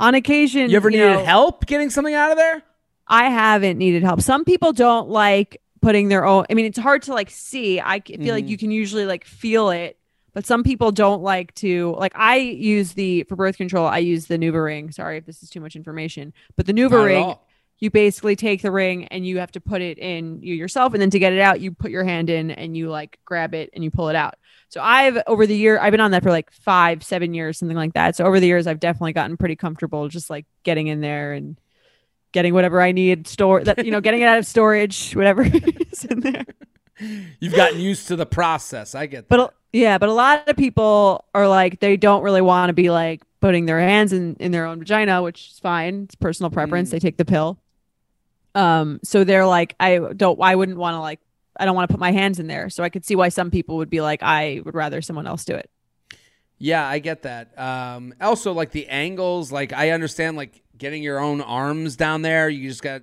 On occasion, You ever needed know, help getting something out of there? I haven't needed help. Some people don't like putting their own. I mean, it's hard to like see. I feel like Mhm. you can usually like feel it, but some people don't like to. Like I use the for birth control. I use the NuvaRing. Sorry if this is too much information, but the Nuva Not ring. You basically take the ring and you have to put it in you yourself, and then to get it out, you put your hand in and you like grab it and you pull it out. So I've over the year I've been on that for like five, seven years, something like that. So over the years, I've definitely gotten pretty comfortable just like getting in there and getting whatever I need store that you know, getting it out of storage, whatever [LAUGHS] is in there. You've gotten used to the process. I get that. But yeah, but a lot of people are like they don't really want to be like putting their hands in in their own vagina, which is fine. It's personal preference. Mm. They take the pill. Um, so they're like, I don't, I wouldn't want to like, I don't want to put my hands in there. So I could see why some people would be like, I would rather someone else do it. Yeah, I get that. Um, also, like the angles, like I understand, like getting your own arms down there. You just got.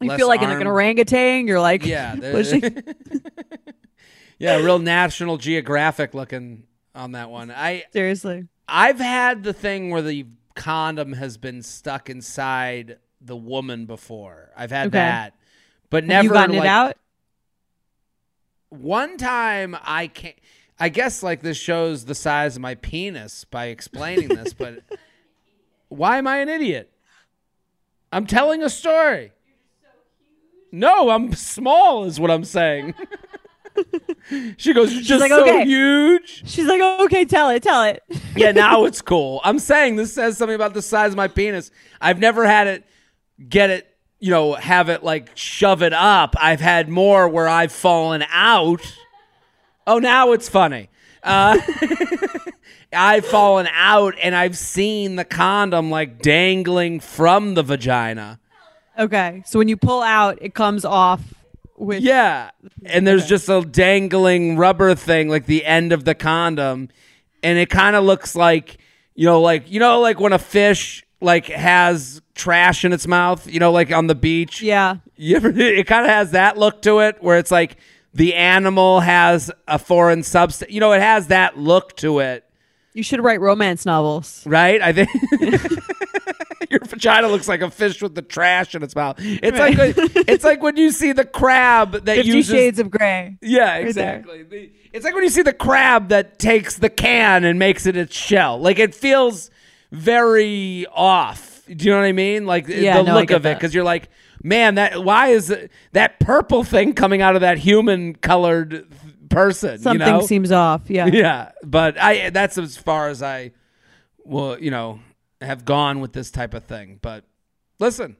You feel like, in like an orangutan. You're like, Yeah, [LAUGHS] pushing. [LAUGHS] yeah, real National Geographic looking on that one. I seriously. I've had the thing where the condom has been stuck inside the woman before. I've had Okay. that, but never you gotten like, it out? One time I can't. I guess like this shows the size of my penis by explaining this, but [LAUGHS] why am I an idiot? I'm telling a story. No, I'm small, is what I'm saying. [LAUGHS] she goes, You're just like, so "Okay." huge. She's like, okay, tell it, tell it. [LAUGHS] Yeah, now it's cool. I'm saying this says something about the size of my penis. I've never had it get it, you know, have it like shove it up. I've had more where I've fallen out. Oh, now it's funny. Uh, [LAUGHS] I've fallen out and I've seen the condom like dangling from the vagina. Okay, so when you pull out, it comes off with Yeah. And there's just a dangling rubber thing, like the end of the condom. And it kind of looks like, you know, like, you know, like when a fish like has trash in its mouth, you know, like on the beach. yeah. You ever, [LAUGHS] it kind of has that look to it where it's like the animal has a foreign substance. You know, it has that look to it, You should write romance novels. right? I think. [LAUGHS] Your vagina looks like a fish with the trash in its mouth. It's like it's like when you see the crab that Fifty uses Shades of Grey. Yeah, exactly. The- It's like when you see the crab that takes the can and makes it its shell. Like it feels very off. Do you know what I mean? Like Yeah, the no, look of it, because you're like, man, that why is it, that purple thing coming out of that human colored person? Something you know? seems off. Yeah. [LAUGHS] yeah, but I that's as far as I will, you know, have gone with this type of thing. But listen,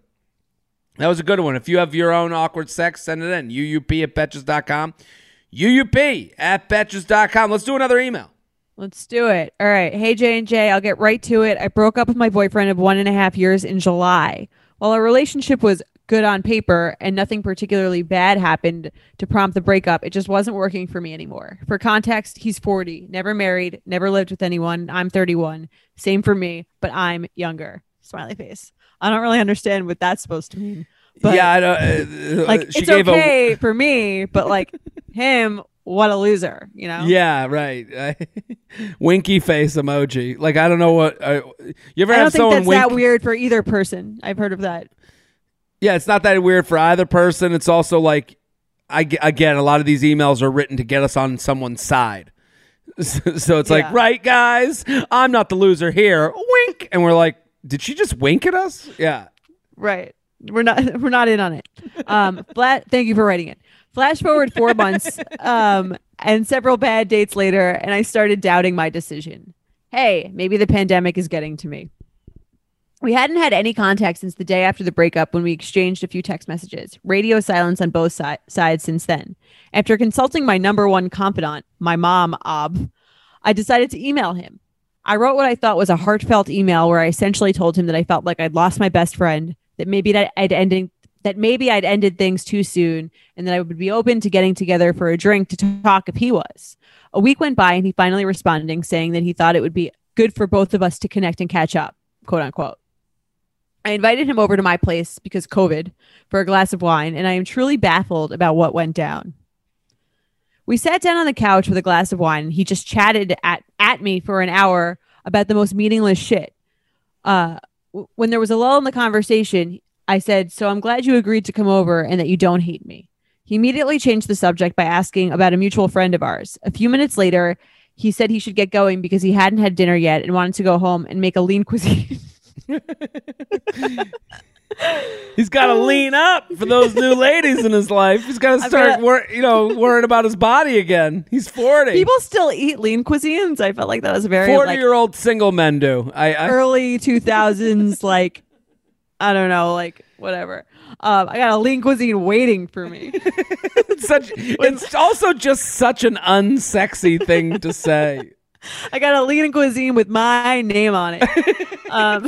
that was a good one. If you have your own awkward sex, send it in. UUP at betches.com. UUP at betches.com. Let's do another email. Let's do it. All right. Hey J and J, I'll get right to it. I broke up with my boyfriend of one and a half years in July. While our relationship was good on paper and nothing particularly bad happened to prompt the breakup, it just wasn't working for me anymore. For context, he's 40, never married, never lived with anyone. I'm 31. Same for me, but I'm younger. Smiley face. I don't really understand what that's supposed to mean. But yeah, I don't, uh, like she it's okay for me, but like [LAUGHS] him, what a loser, you know? yeah, right. [LAUGHS] Winky face emoji. Like I don't know what. Uh, you ever I have don't think someone that's wink? that weird for either person. I've heard of that. Yeah, it's not that weird for either person. It's also like, I again, a lot of these emails are written to get us on someone's side. [LAUGHS] So it's like, right, guys, I'm not the loser here. Wink, and we're like, did she just wink at us? Yeah. Right. We're not [LAUGHS] we're not in on it. Um flat thank you for writing it. Flash forward four months um and several bad dates later, and I started doubting my decision. Hey, maybe the pandemic is getting to me. We hadn't had any contact since the day after the breakup when we exchanged a few text messages. Radio silence on both si- sides since then. After consulting my number one confidant, my mom, Ob, I decided to email him. I wrote what I thought was a heartfelt email where I essentially told him that I felt like I'd lost my best friend, that maybe that I'd ended that maybe I'd ended things too soon, and that I would be open to getting together for a drink to talk if he was. A week went by and he finally responding saying that he thought it would be good for both of us to connect and catch up, quote unquote. I invited him over to my place because COVID for a glass of wine, and I am truly baffled about what went down. We sat down on the couch with a glass of wine, and he just chatted at, at me for an hour about the most meaningless shit. Uh, when there was a lull in the conversation, I said, So I'm glad you agreed to come over and that you don't hate me. He immediately changed the subject by asking about a mutual friend of ours. A few minutes later, he said he should get going because he hadn't had dinner yet and wanted to go home and make a lean cuisine. [LAUGHS] He's got to lean up for those new [LAUGHS] ladies in his life. He's got to start, wor- you know, worrying about his body again. He's 40. People still eat lean cuisines. I felt like that was very forty-year-old single men do. I, I early 2000s like I don't know, like whatever. Um, I got a lean cuisine waiting for me. it's [LAUGHS] such it's also just such an unsexy thing to say. I got a lean cuisine with my name on it. [LAUGHS] Um,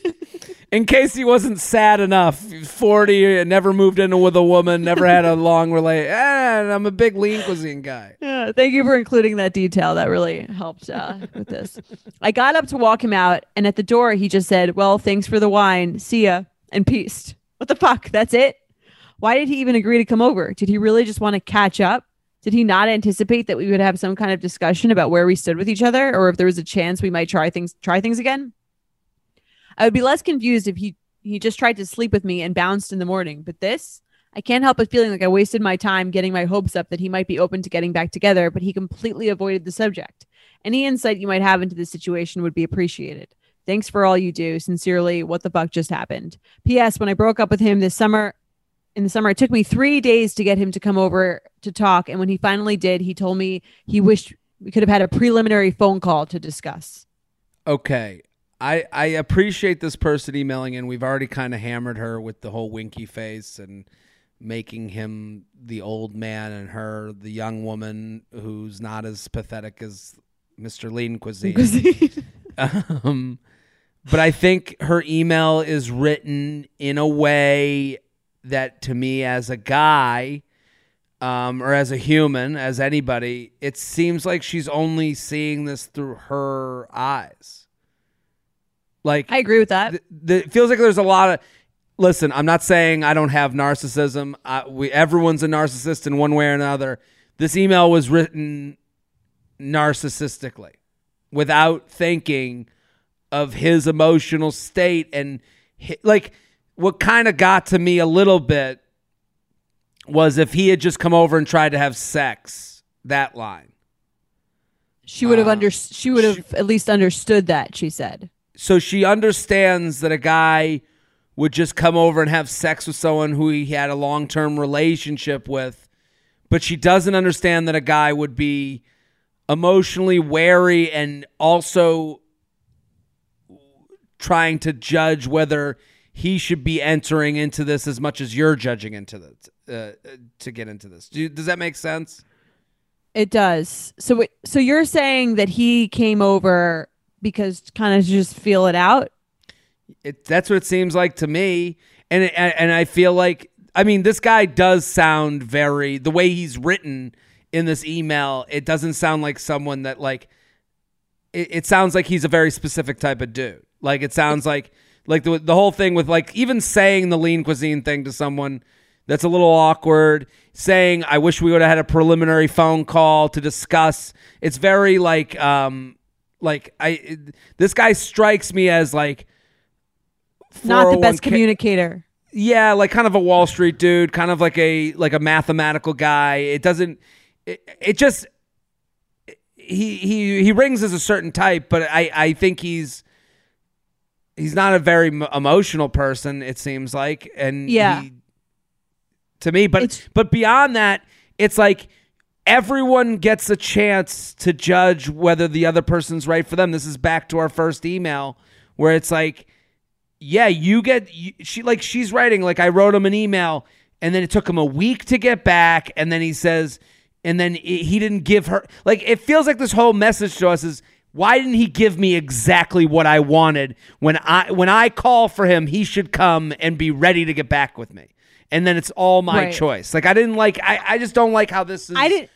[LAUGHS] In case he wasn't sad enough, 40, never moved in with a woman, never had a long relation. [LAUGHS] Eh, I'm a big lean cuisine guy. yeah, thank you for including that detail. That really helped uh, with this. I got up to walk him out, and at the door, he just said, "Well, thanks for the wine. See ya," and peace. What the fuck? That's it. Why did he even agree to come over? Did he really just want to catch up? Did he not anticipate that we would have some kind of discussion about where we stood with each other, or if there was a chance we might try things try things again? I would be less confused if he he just tried to sleep with me and bounced in the morning. But this, I can't help but feeling like I wasted my time getting my hopes up that he might be open to getting back together, but he completely avoided the subject. Any insight you might have into this situation would be appreciated. Thanks for all you do. Sincerely, what the fuck just happened? P.S. When I broke up with him this summer, in the summer, it took me three days to get him to come over to talk. And when he finally did, he told me he wished we could have had a preliminary phone call to discuss. Okay. I, I appreciate this person emailing in. We've already kind of hammered her with the whole winky face and making him the old man and her the young woman who's not as pathetic as Mr. Lean Cuisine. [LAUGHS] um, but I think her email is written in a way that to me as a guy um, or as a human, as anybody, it seems like she's only seeing this through her eyes. Like I agree with that. th- th- it feels like there's a lot of. Listen, I'm not saying I don't have narcissism. I, we everyone's a narcissist in one way or another. This email was written narcissistically, without thinking of his emotional state and hi- like what kind of got to me a little bit was if he had just come over and tried to have sex. That line. she would have uh, under she would have at least understood that, she said. so she understands that a guy would just come over and have sex with someone who he had a long-term relationship with but she doesn't understand that a guy would be emotionally wary and also trying to judge whether he should be entering into this as much as you're judging into this uh, to get into this. Do, does that make sense? It does. So so you're saying that he came over because kind of just feel it out? It, that's what it seems like to me, and it, and and I feel like I mean this guy does sound very the way he's written in this email. It doesn't sound like someone that like. It, it sounds like he's a very specific type of dude. Like it sounds like like the the whole thing with like even saying the lean cuisine thing to someone that's a little awkward. Saying I wish we would have had a preliminary phone call to discuss. It's very like um like I it- this guy strikes me as like Not the best communicator. yeah, like kind of a Wall Street dude, kind of like a like a mathematical guy. It doesn't. It, it just he he he rings as a certain type, but I I think he's he's not a very m- emotional person. It seems like, and Yeah. he- to me, but It's- but beyond that, it's like everyone gets a chance to judge whether the other person's right for them. This is back to our first email where it's like yeah, you get you, she like she's writing like I wrote him an email and then it took him a week to get back and then he says and then he he didn't give her like it feels like this whole message to us is why didn't he give me exactly what I wanted when I when I call for him he should come and be ready to get back with me and then it's all my Right. choice like I didn't like I I just don't like how this is I didn't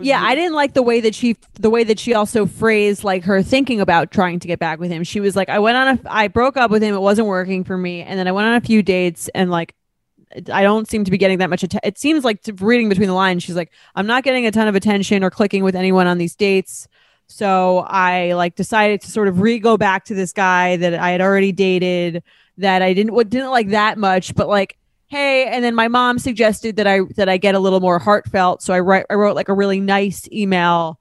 Yeah, I didn't like the way that she the way that she also phrased like her thinking about trying to get back with him. She was like I went on a I broke up with him, it wasn't working for me, and then I went on a few dates and like I don't seem to be getting that much attention. It seems like reading between the lines, she's like, I'm not getting a ton of attention or clicking with anyone on these dates. So I like decided to sort of re go back to this guy that I had already dated that I didn't what didn't like that much, but like, hey, and then my mom suggested that I that I get a little more heartfelt. So I write I wrote like a really nice email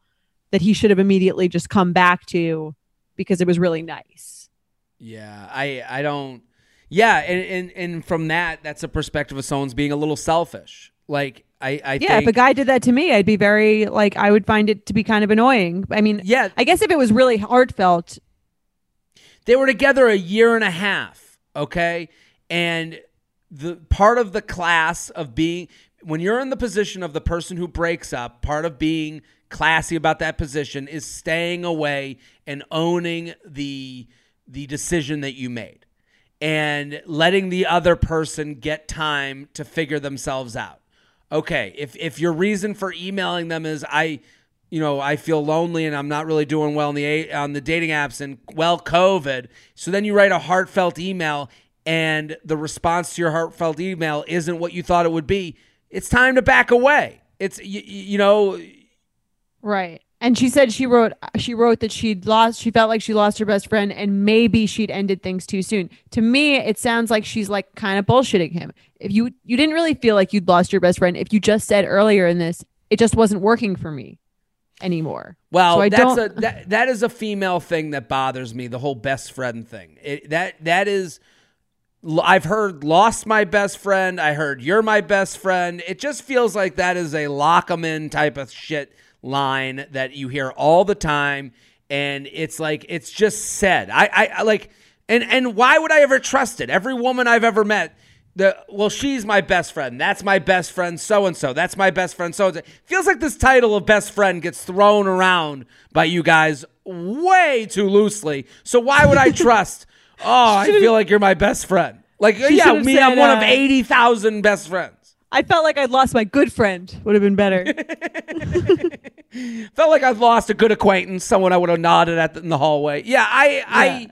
that he should have immediately just come back to because it was really nice. Yeah, I I don't. Yeah, and and, and from that, that's a perspective of someone's being a little selfish. Like I I Yeah, think, if a guy did that to me, I'd be very like I would find it to be kind of annoying. I mean, yeah, I guess if it was really heartfelt, they were together a year and a half. Okay, and the part of the class of being when you're in the position of the person who breaks up, part of being classy about that position is staying away and owning the the decision that you made and letting the other person get time to figure themselves out. Okay, if if your reason for emailing them is I you know, I feel lonely and I'm not really doing well on the on the dating apps and well COVID. So then you write a heartfelt email and the response to your heartfelt email isn't what you thought it would be. It's time to back away. It's you, you know, right? And she said she wrote she wrote that she'd lost she felt like she lost her best friend and maybe she'd ended things too soon. To me, it sounds like she's like kind of bullshitting him. If you you didn't really feel like you'd lost your best friend if you just said earlier in this, it just wasn't working for me anymore. Well, So I that's don't- a that, that is a female thing that bothers me. The whole best friend thing. It, that that is. I've heard lost my best friend. I heard you're my best friend. It just feels like that is a lock 'em in type of shit line that you hear all the time, and it's like it's just said. I I, I like, and and why would I ever trust it? Every woman I've ever met the well she's my best friend. That's my best friend so and so that's my best friend so and so feels like this title of best friend gets thrown around by you guys way too loosely. So why would i [LAUGHS] trust oh i feel like you're my best friend. Like yeah me i'm one of uh, 80,000 best friends I felt like I'd lost my good friend. Would have been better. [LAUGHS] felt like i've lost a good acquaintance someone i would have nodded at in the hallway yeah i i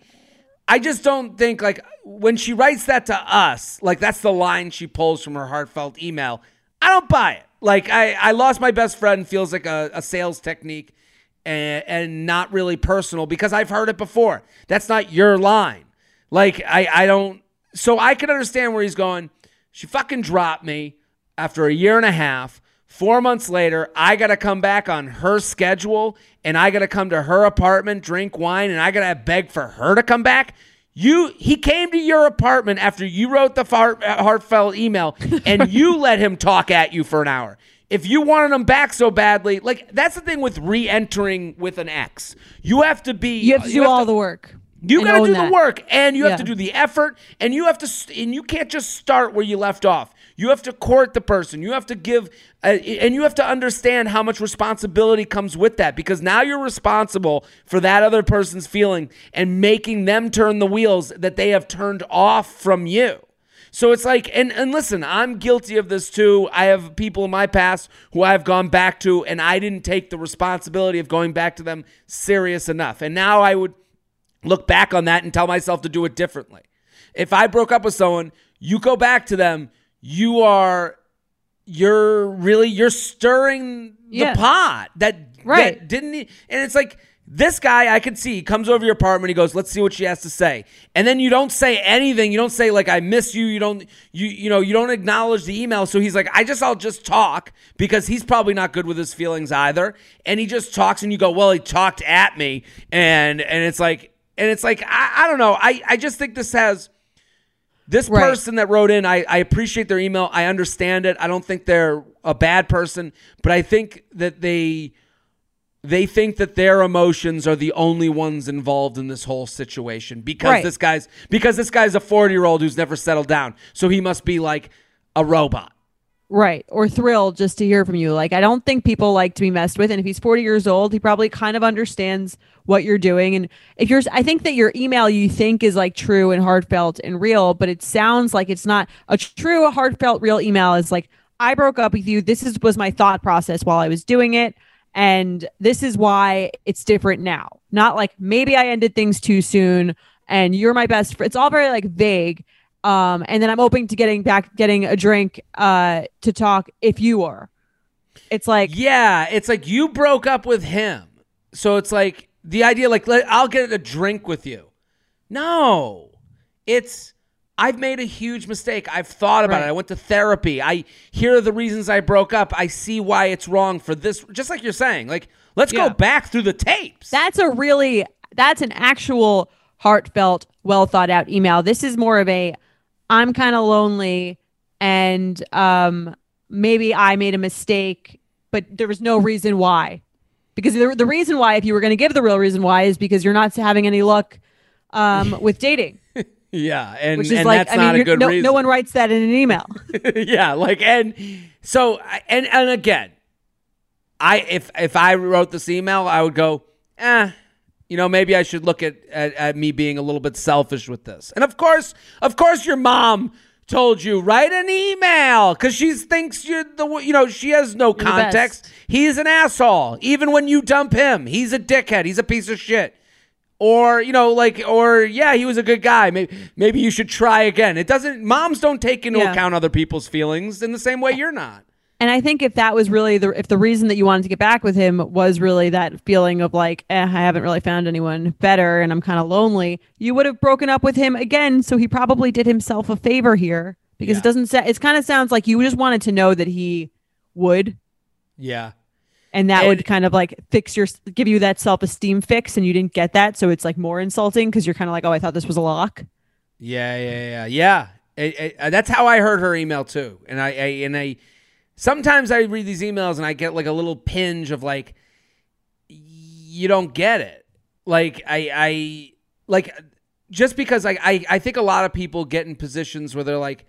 I just don't think like when she writes that to us, like that's the line she pulls from her heartfelt email. I don't buy it. Like I, I lost my best friend feels like a, a sales technique and, and not really personal because I've heard it before. That's not your line. Like I, I don't so I can understand where he's going. She fucking dropped me after a year and a half. Four months later, I got to come back on her schedule and I got to come to her apartment, drink wine, and I got to beg for her to come back. You, he came to your apartment after you wrote the heart, uh, heartfelt email [LAUGHS] and you let him talk at you for an hour. If you wanted him back so badly, like that's the thing with re entering with an ex. You have to be, You have to do all the work. you got to do that. the work, and you have to do the effort, and you have to, and you can't just start where you left off. You have to court the person. You have to give, uh, and you have to understand how much responsibility comes with that, because now you're responsible for that other person's feeling and making them turn the wheels that they have turned off from you. So it's like, and, and listen, I'm guilty of this too. I have people in my past who I've gone back to, and I didn't take the responsibility of going back to them serious enough. And now I would look back on that and tell myself to do it differently. If I broke up with someone, you go back to them, you are you're really you're stirring the Yeah. pot that Right. that didn't and it's like this guy I can see he comes over your apartment he goes let's see what she has to say and then you don't say anything you don't say like I miss you you don't you you know you don't acknowledge the email so he's like I just I'll just talk because he's probably not good with his feelings either and he just talks and you go well he talked at me and and it's like and it's like I, I don't know I I just think this has this Right. person that wrote in, I, I appreciate their email. I understand it. I don't think they're a bad person, but I think that they they think that their emotions are the only ones involved in this whole situation because Right. this guy's because this guy's a 40 year old who's never settled down. So he must be like a robot. Right. Or thrilled just to hear from you. Like, I don't think people like to be messed with. And if he's 40 years old, he probably kind of understands what you're doing. And if you're, I think that your email you think is like true and heartfelt and real, but it sounds like it's not a true, heartfelt, real email is like, I broke up with you. This is, was my thought process while I was doing it. And this is why it's different now. Not like maybe I ended things too soon and you're my best friend. It's all very like vague. Um, and then I'm open to getting back, getting a drink uh, to talk if you are. It's like, Yeah, it's like you broke up with him. So it's like the idea like let, I'll get a drink with you. No. It's I've made a huge mistake. I've thought about Right. it. I went to therapy. I here are the reasons I broke up. I see why it's wrong for this just like you're saying. Like let's Yeah. go back through the tapes. that's a really, that's an actual heartfelt, well thought out email. This is more of a, I'm kind of lonely and um, maybe I made a mistake, but there was no reason why. Because the, the reason why, if you were going to give the real reason why, is because you're not having any luck um, [LAUGHS] with dating, yeah, and, which is and like, that's I mean, not a good no, reason. no one writes that in an email. [LAUGHS] yeah, like and so and and again, I if if I wrote this email, I would go, eh, you know, maybe I should look at, at at me being a little bit selfish with this. And of course, of course, your mom told you write an email because she thinks you're the you know she has no context. He's an asshole. Even when you dump him, he's a dickhead. He's a piece of shit. Or you know, like, or yeah, he was a good guy. Maybe maybe you should try again. It doesn't. Moms don't take into Yeah. account other people's feelings in the same way you're not. And I think if that was really the if the reason that you wanted to get back with him was really that feeling of like, eh, I haven't really found anyone better and I'm kind of lonely, you would have broken up with him again. So he probably did himself a favor here because Yeah. it doesn't say it kind of sounds like you just wanted to know that he would Yeah. and that And- would kind of like fix your give you that self-esteem fix and you didn't get that so it's like more insulting because you're kind of like oh i thought this was a lock Yeah, yeah, yeah, yeah. It- it- uh, that's how I heard her email too. And I, I and I sometimes I read these emails and I get like a little pinch of like you don't get it. Like I I like just because I I, I think a lot of people get in positions where they're like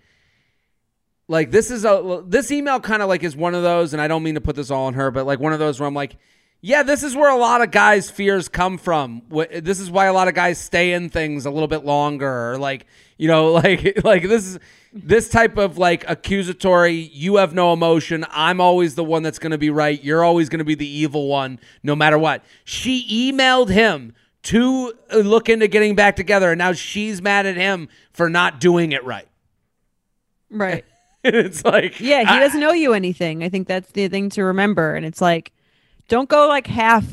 like this is a this email kind of like is one of those and I don't mean to put this all on her but like one of those where I'm like yeah, this is where a lot of guys' fears come from. This is why a lot of guys stay in things a little bit longer, or like you know, [LAUGHS] like like this is this type of like accusatory. You have no emotion. I'm always the one that's going to be right. You're always going to be the evil one, no matter what. She emailed him to uh, look into getting back together, and now she's mad at him for not doing it right. right [LAUGHS] it's like yeah he I- doesn't owe you anything i think that's the thing to remember and it's like don't go like half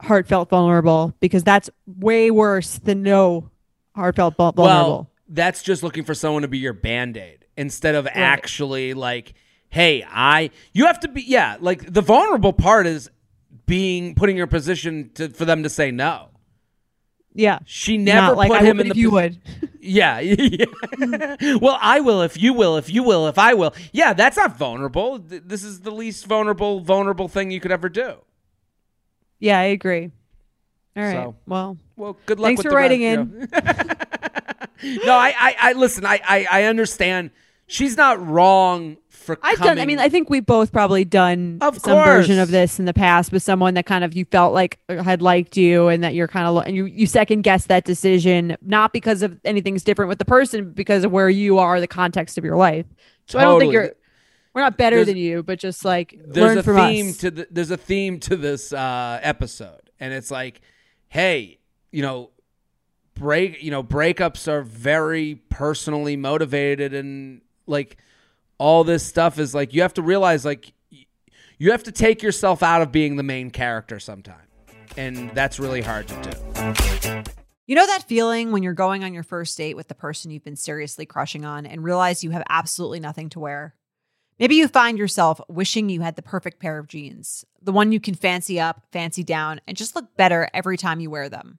heartfelt vulnerable because that's way worse than no heartfelt vulnerable Well, that's just looking for someone to be your band aid instead of actually like, hey, I. You have to be, yeah. Like the vulnerable part is being putting your position to for them to say no. yeah She never like put I him in if the. you would [LAUGHS] Yeah, yeah. [LAUGHS] well, I will if you will, if you will, if I will. Yeah, that's not vulnerable. This is the least vulnerable, vulnerable thing you could ever do. yeah i agree all right So- well Well, good luck. Thanks with for the rest, writing you in. know. [LAUGHS] no, I, I, I listen. I, I, I understand. She's not wrong for. Coming. I've coming. done. I mean, I think we've both probably done Of some version of this in the past with someone that kind of you felt like had liked you, and that you're kind of and you you second guess that decision not because of anything's different with the person, because of where you are, the context of your life. So I don't think you're. We're not better There's- than you, but just like there's learn a from theme us. to the, there's a theme to this uh, episode, and it's like, hey, you know, break, you know, breakups are very personally motivated, and like all this stuff is like you have to realize like you have to take yourself out of being the main character sometime, and that's really hard to do. You know that feeling when you're going on your first date with the person you've been seriously crushing on and realize you have absolutely nothing to wear? Maybe you find yourself wishing you had the perfect pair of jeans, the one you can fancy up, fancy down, and just look better every time you wear them.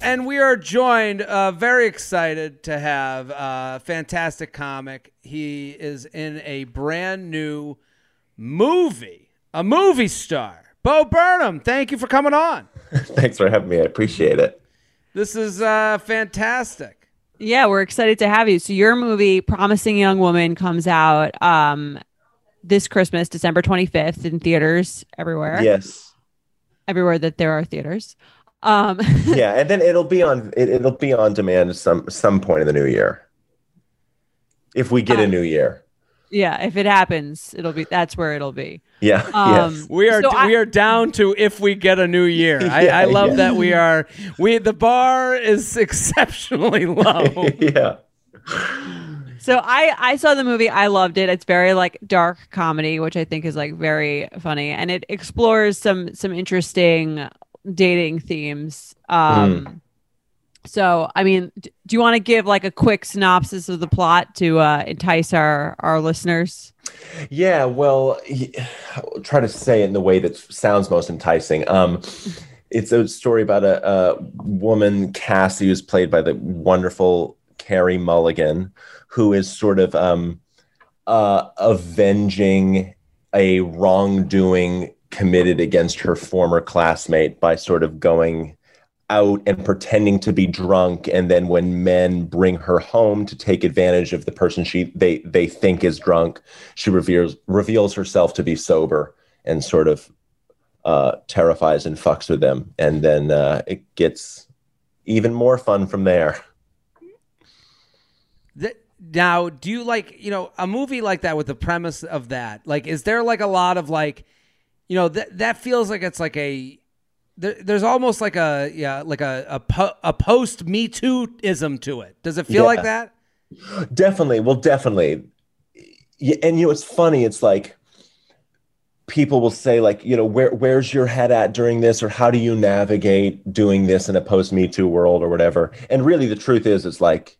And we are joined, uh, very excited to have a fantastic comic. He is in a brand new movie, a movie star. Bo Burnham, thank you for coming on. [LAUGHS] Thanks for having me. I appreciate it. This is uh, fantastic. Yeah, we're excited to have you. So your movie, Promising Young Woman, comes out um this Christmas, December 25th in theaters everywhere. Yes. Everywhere that there are theaters. Um [LAUGHS] Yeah, and then it'll be on it, it'll be on demand some some point in the new year. If we get a Um, new year. yeah, if it happens, it'll be that's where it'll be. Yeah. Um yes. We are So I- we are down to if we get a new year. I, [LAUGHS] Yeah, I love yeah. that we are we the bar is [LAUGHS] exceptionally low. yeah. So I I saw the movie. I loved it. It's very like dark comedy, which I think is like very funny, and it explores some some interesting dating themes. Um, So, I mean, do you want to give like a quick synopsis of the plot to uh, entice our our listeners? Yeah, well, I'll try to say it in the way that sounds most enticing. Um, it's a story about a, a woman, Cassie, who's played by the wonderful Carey Mulligan, who is sort of um, uh, avenging a wrongdoing committed against her former classmate by sort of going out and pretending to be drunk and then when men bring her home to take advantage of the person she they they think is drunk she reveals reveals herself to be sober and sort of uh, terrifies and fucks with them and then uh, it gets even more fun from there now, do you like you know a movie like that with the premise of that? Like, is there like a lot of like, you know, that that feels like it's like a there, there's almost like a yeah like a a, po- a post Me Too ism to it. Does it feel Yeah. like that? Definitely. Well, definitely. And you know, it's funny. It's like people will say, like, you know, where where's your head at during this, or how do you navigate doing this in a post Me Too world, or whatever. And really, the truth is, it's like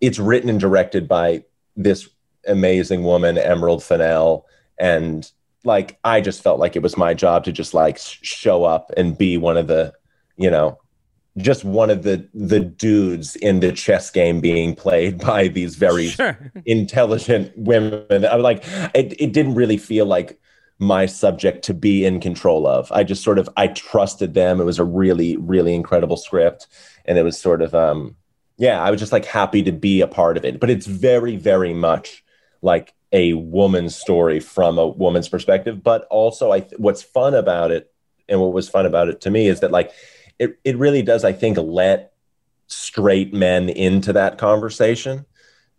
it's written and directed by this amazing woman, Emerald Fennell, and like I just felt like it was my job to just like show up and be one of the, you know, just one of the the dudes in the chess game being played [LAUGHS] by these very Sure. intelligent women. I was like, it, it didn't really feel like my subject to be in control of. I just sort of I trusted them. It was a really, really incredible script. And it was sort of um yeah, I was just like happy to be a part of it. But it's very, very much like a woman's story from a woman's perspective. But also I th- what's fun about it and what was fun about it to me is that like it, it really does, I think, let straight men into that conversation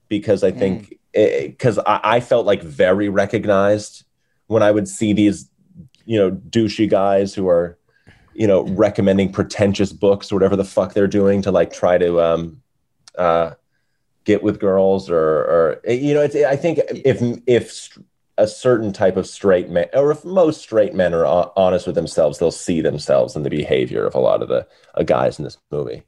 because I think because I, I felt like very recognized when I would see these, you know, douchey guys who are, you know, recommending pretentious books or whatever the fuck they're doing to like try to um, uh, get with girls or, or you know, it's I think if if a certain type of straight man or if most straight men are honest with themselves, they'll see themselves in the behavior of a lot of the uh, guys in this movie.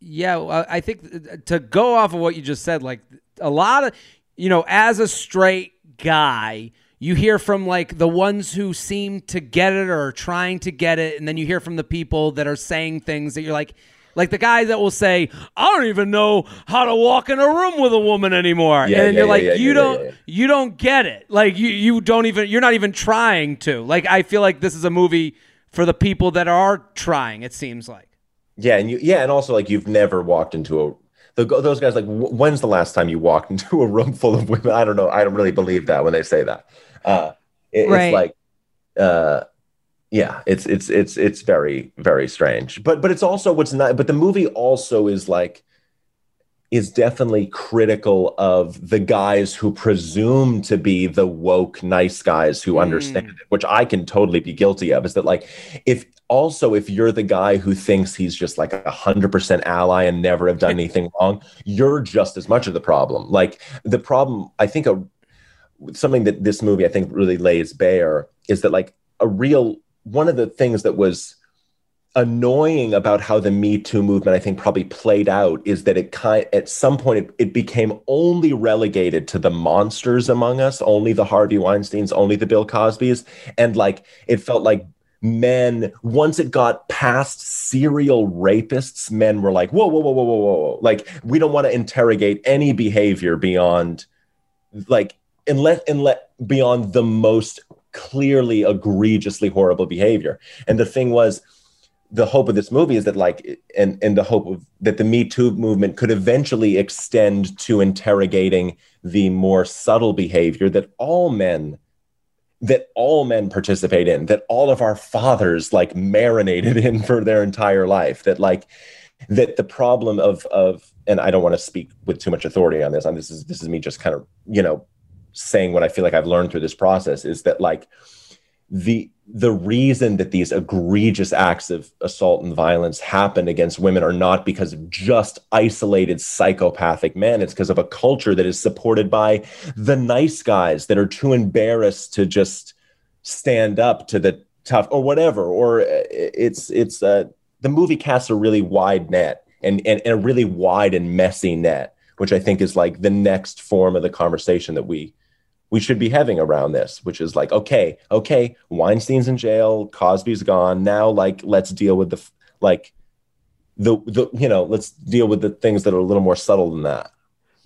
Yeah, well, I think to go off of what you just said, like a lot of, you know, as a straight guy, you hear from like the ones who seem to get it or are trying to get it, and then you hear from the people that are saying things that you're like, like the guy that will say, "I don't even know how to walk in a room with a woman anymore," Yeah, and yeah, you're yeah, like, you don't, you don't get it. Like you, you don't even, you're not even trying to. Like I feel like this is a movie for the people that are trying. It seems like. Yeah, and you yeah, and also like you've never walked into a the, those guys like wh- when's the last time you walked [LAUGHS] into a room full of women? I don't know. I don't really believe that when they say that. Uh, it- Right. It's like, uh, yeah, it's it's it's it's very very strange. But but it's also what's not. But the movie also is like is definitely critical of the guys who presume to be the woke nice guys who understand mm. it, which I can totally be guilty of. Is that like if also if you're the guy who thinks he's just like a hundred percent ally and never have done anything wrong, you're just as much of the problem. Like the problem, I think a something that this movie I think really lays bare is that like a real one of the things that was annoying about how the Me Too movement I think probably played out is that it kind at some point it, it became only relegated to the monsters among us, only the Harvey Weinsteins, only the Bill Cosbys, and like it felt like men once it got past serial rapists men were like whoa whoa whoa whoa whoa whoa. Like we don't want to interrogate any behavior beyond like unless unless beyond the most clearly egregiously horrible behavior. And the thing was the hope of this movie is that like and and the hope of that the me too movement could eventually extend to interrogating the more subtle behavior that all men that all men participate in that all of our fathers like marinated [LAUGHS] in for their entire life that like that the problem of of and I don't want to speak with too much authority on this and this is this is me just kind of you know saying what I feel like I've learned through this process is that like the the reason that these egregious acts of assault and violence happen against women are not because of just isolated psychopathic men. It's because of a culture that is supported by the nice guys that are too embarrassed to just stand up to the tough or whatever or uh, it's it's uh the movie casts a really wide net and, and, and a really wide and messy net, which I think is like the next form of the conversation that we we should be having around this, which is like, okay, okay, Weinstein's in jail, Cosby's gone. Now, like, let's deal with the like the the you know, let's deal with the things that are a little more subtle than that.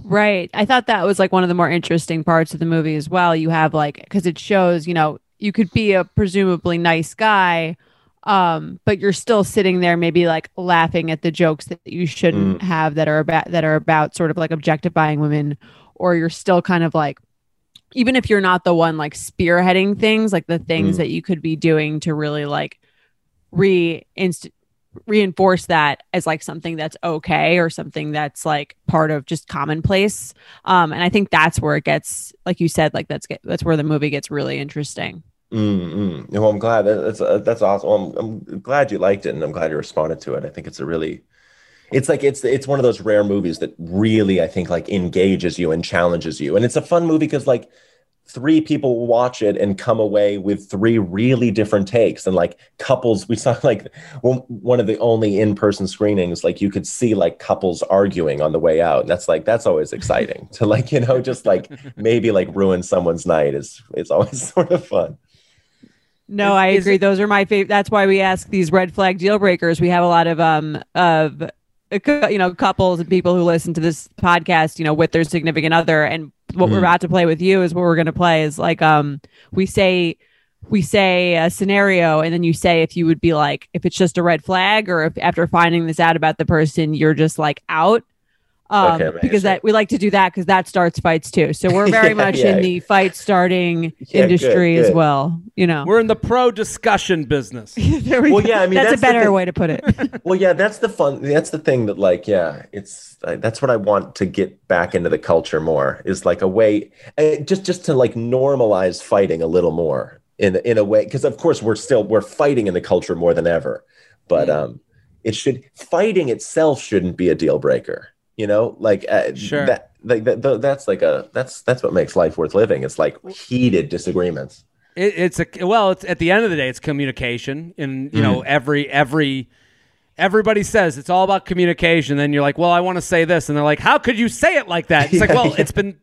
Right. I thought that was like one of the more interesting parts of the movie as well. You have like because it shows, you know, you could be a presumably nice guy, um, but you're still sitting there maybe like laughing at the jokes that you shouldn't Mm. have that are about that are about sort of like objectifying women, or you're still kind of like even if you're not the one like spearheading things, like the things Mm. that you could be doing to really like re reinforce that as like something that's okay or something that's like part of just commonplace um and i think that's where it gets like you said like that's get, that's where the movie gets really interesting Mm-mm. Well, I'm glad that's uh, that's awesome. Well, I'm, I'm glad you liked it, and I'm glad you responded to it. I think it's a really, it's like it's it's one of those rare movies that really I think like engages you and challenges you, and it's a fun movie because like three people watch it and come away with three really different takes, and like couples. We saw [LAUGHS] like one one of the only in person screenings, like you could see like couples arguing on the way out, and that's like that's always exciting to like you know just like [LAUGHS] maybe like ruin someone's night is it's always [LAUGHS] sort of fun. no Is- i agree those are my favorite that's why we ask these red flag deal breakers we have a lot of um of cou- you know couples and people who listen to this podcast you know with their significant other and what we're Mhm. about to play with you is what we're going to play is like um we say we say a scenario and then you say if you would be like if it's just a red flag or if after finding this out about the person you're just like out um, Okay, because that we like to do that because that starts fights too so we're [LAUGHS] very Yeah, much yeah. in the fight starting [LAUGHS] Yeah, good, industry as well you know We're in the pro discussion business. [LAUGHS] There we Well, go. yeah, I mean, that's, that's a better thing. way to put it. Well, yeah, that's the fun. That's the thing that, like, yeah, it's uh, that's what I want to get back into the culture more. Is like a way, uh, just just to like normalize fighting a little more in in a way, because of course we're still we're fighting in the culture more than ever, but Mm. um, it should fighting itself shouldn't be a deal breaker. You know, like uh, Sure. that like that, that's like a that's that's what makes life worth living. It's like heated disagreements. It, it's a well. It's at the end of the day, it's communication, and you know every every everybody says it's all about communication. Then you're like, well, I want to say this, and they're like, how could you say it like that? [LAUGHS] It's like, well, yeah. it's been.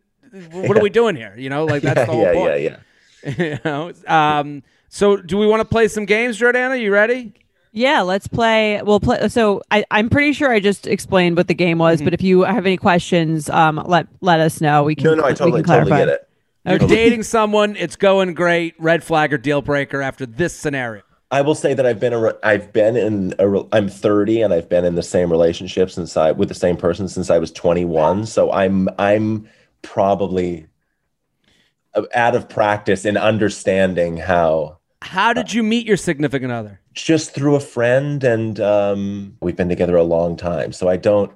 What are we doing here? You know, like that's [LAUGHS] yeah, the whole yeah, point. yeah, yeah. [LAUGHS] you know. Um, so, do we want to play some games, Jordana? You ready? Yeah, let's play. We'll play. So I, I'm pretty sure I just explained what the game was, but if you have any questions, um, let let us know. We can. No, no, I totally totally get it. You're [LAUGHS] dating someone. It's going great. Red flag or deal breaker after this scenario. I will say that I've been a re- I've been in a re- I'm 30 and I've been in the same relationship since I with the same person since I was 21. So I'm I'm probably uh, out of practice in understanding how How did you meet your significant other? Just through a friend and um, we've been together a long time. So I don't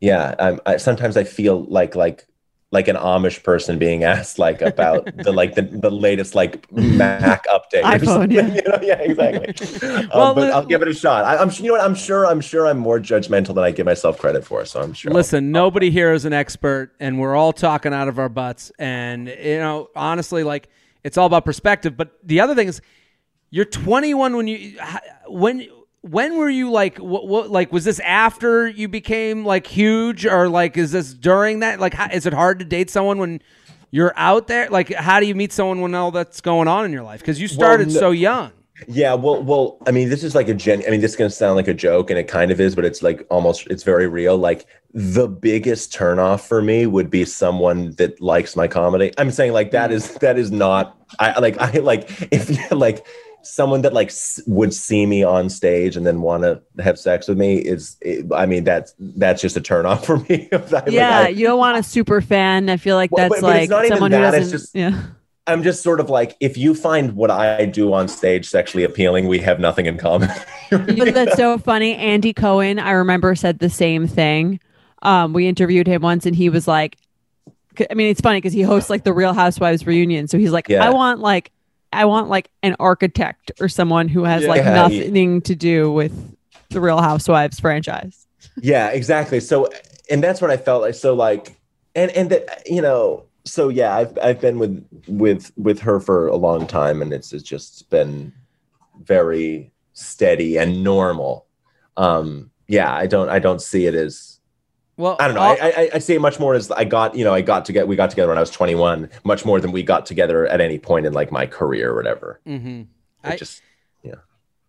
yeah, I'm I, sometimes I feel like like like an Amish person being [LAUGHS] asked like about the like the, the latest like Mac [LAUGHS] update. iPhone, yeah. [LAUGHS] you know? yeah, exactly. Um, Well, but li- I'll give it a shot. I, I'm you know what I'm sure I'm sure I'm more judgmental than I give myself credit for. So I'm sure. I'll- Listen, nobody here is an expert, and we're all talking out of our butts. And you know, honestly, like it's all about perspective. But the other thing is, you're 21 when you when when were you like what, what like was this after you became like huge or like is this during that like how, is it hard to date someone when you're out there like how do you meet someone when all that's going on in your life because you started no- so young Yeah, well, well, I mean, this is like a gen. I mean, this is gonna sound like a joke, and it kind of is, but it's like almost, it's very real. Like the biggest turnoff for me would be someone that likes my comedy. I'm saying like that mm. is that is not. I like I like if [LAUGHS] like someone that like s- would see me on stage and then want to have sex with me is. It, I mean, that's that's just a turn off for me. [LAUGHS] Like, Yeah, I- you don't want a super fan. I feel like that's but- but like someone who that, it's doesn't. just- yeah. I'm just sort of like, if you find what I do on stage sexually appealing, we have nothing in common. [LAUGHS] Know, that's so funny. Andy Cohen, I remember, said the same thing. Um, we interviewed him once, and he was like, I mean, it's funny because he hosts like the Real Housewives reunion. So he's like, Yeah. I want like, I want like an architect or someone who has like Yeah, he- nothing to do with the Real Housewives franchise. yeah exactly. So and that's what i felt like. So like and and that you know so yeah i've i've been with with with her for a long time and it's, it's just been very steady and normal. Um, yeah, I don't I don't see it as Well, I don't know. all- I, I I see it much more as I got you know I got to get we got together when I was 21, much more than we got together at any point in like my career or whatever. Mhm. I- just yeah.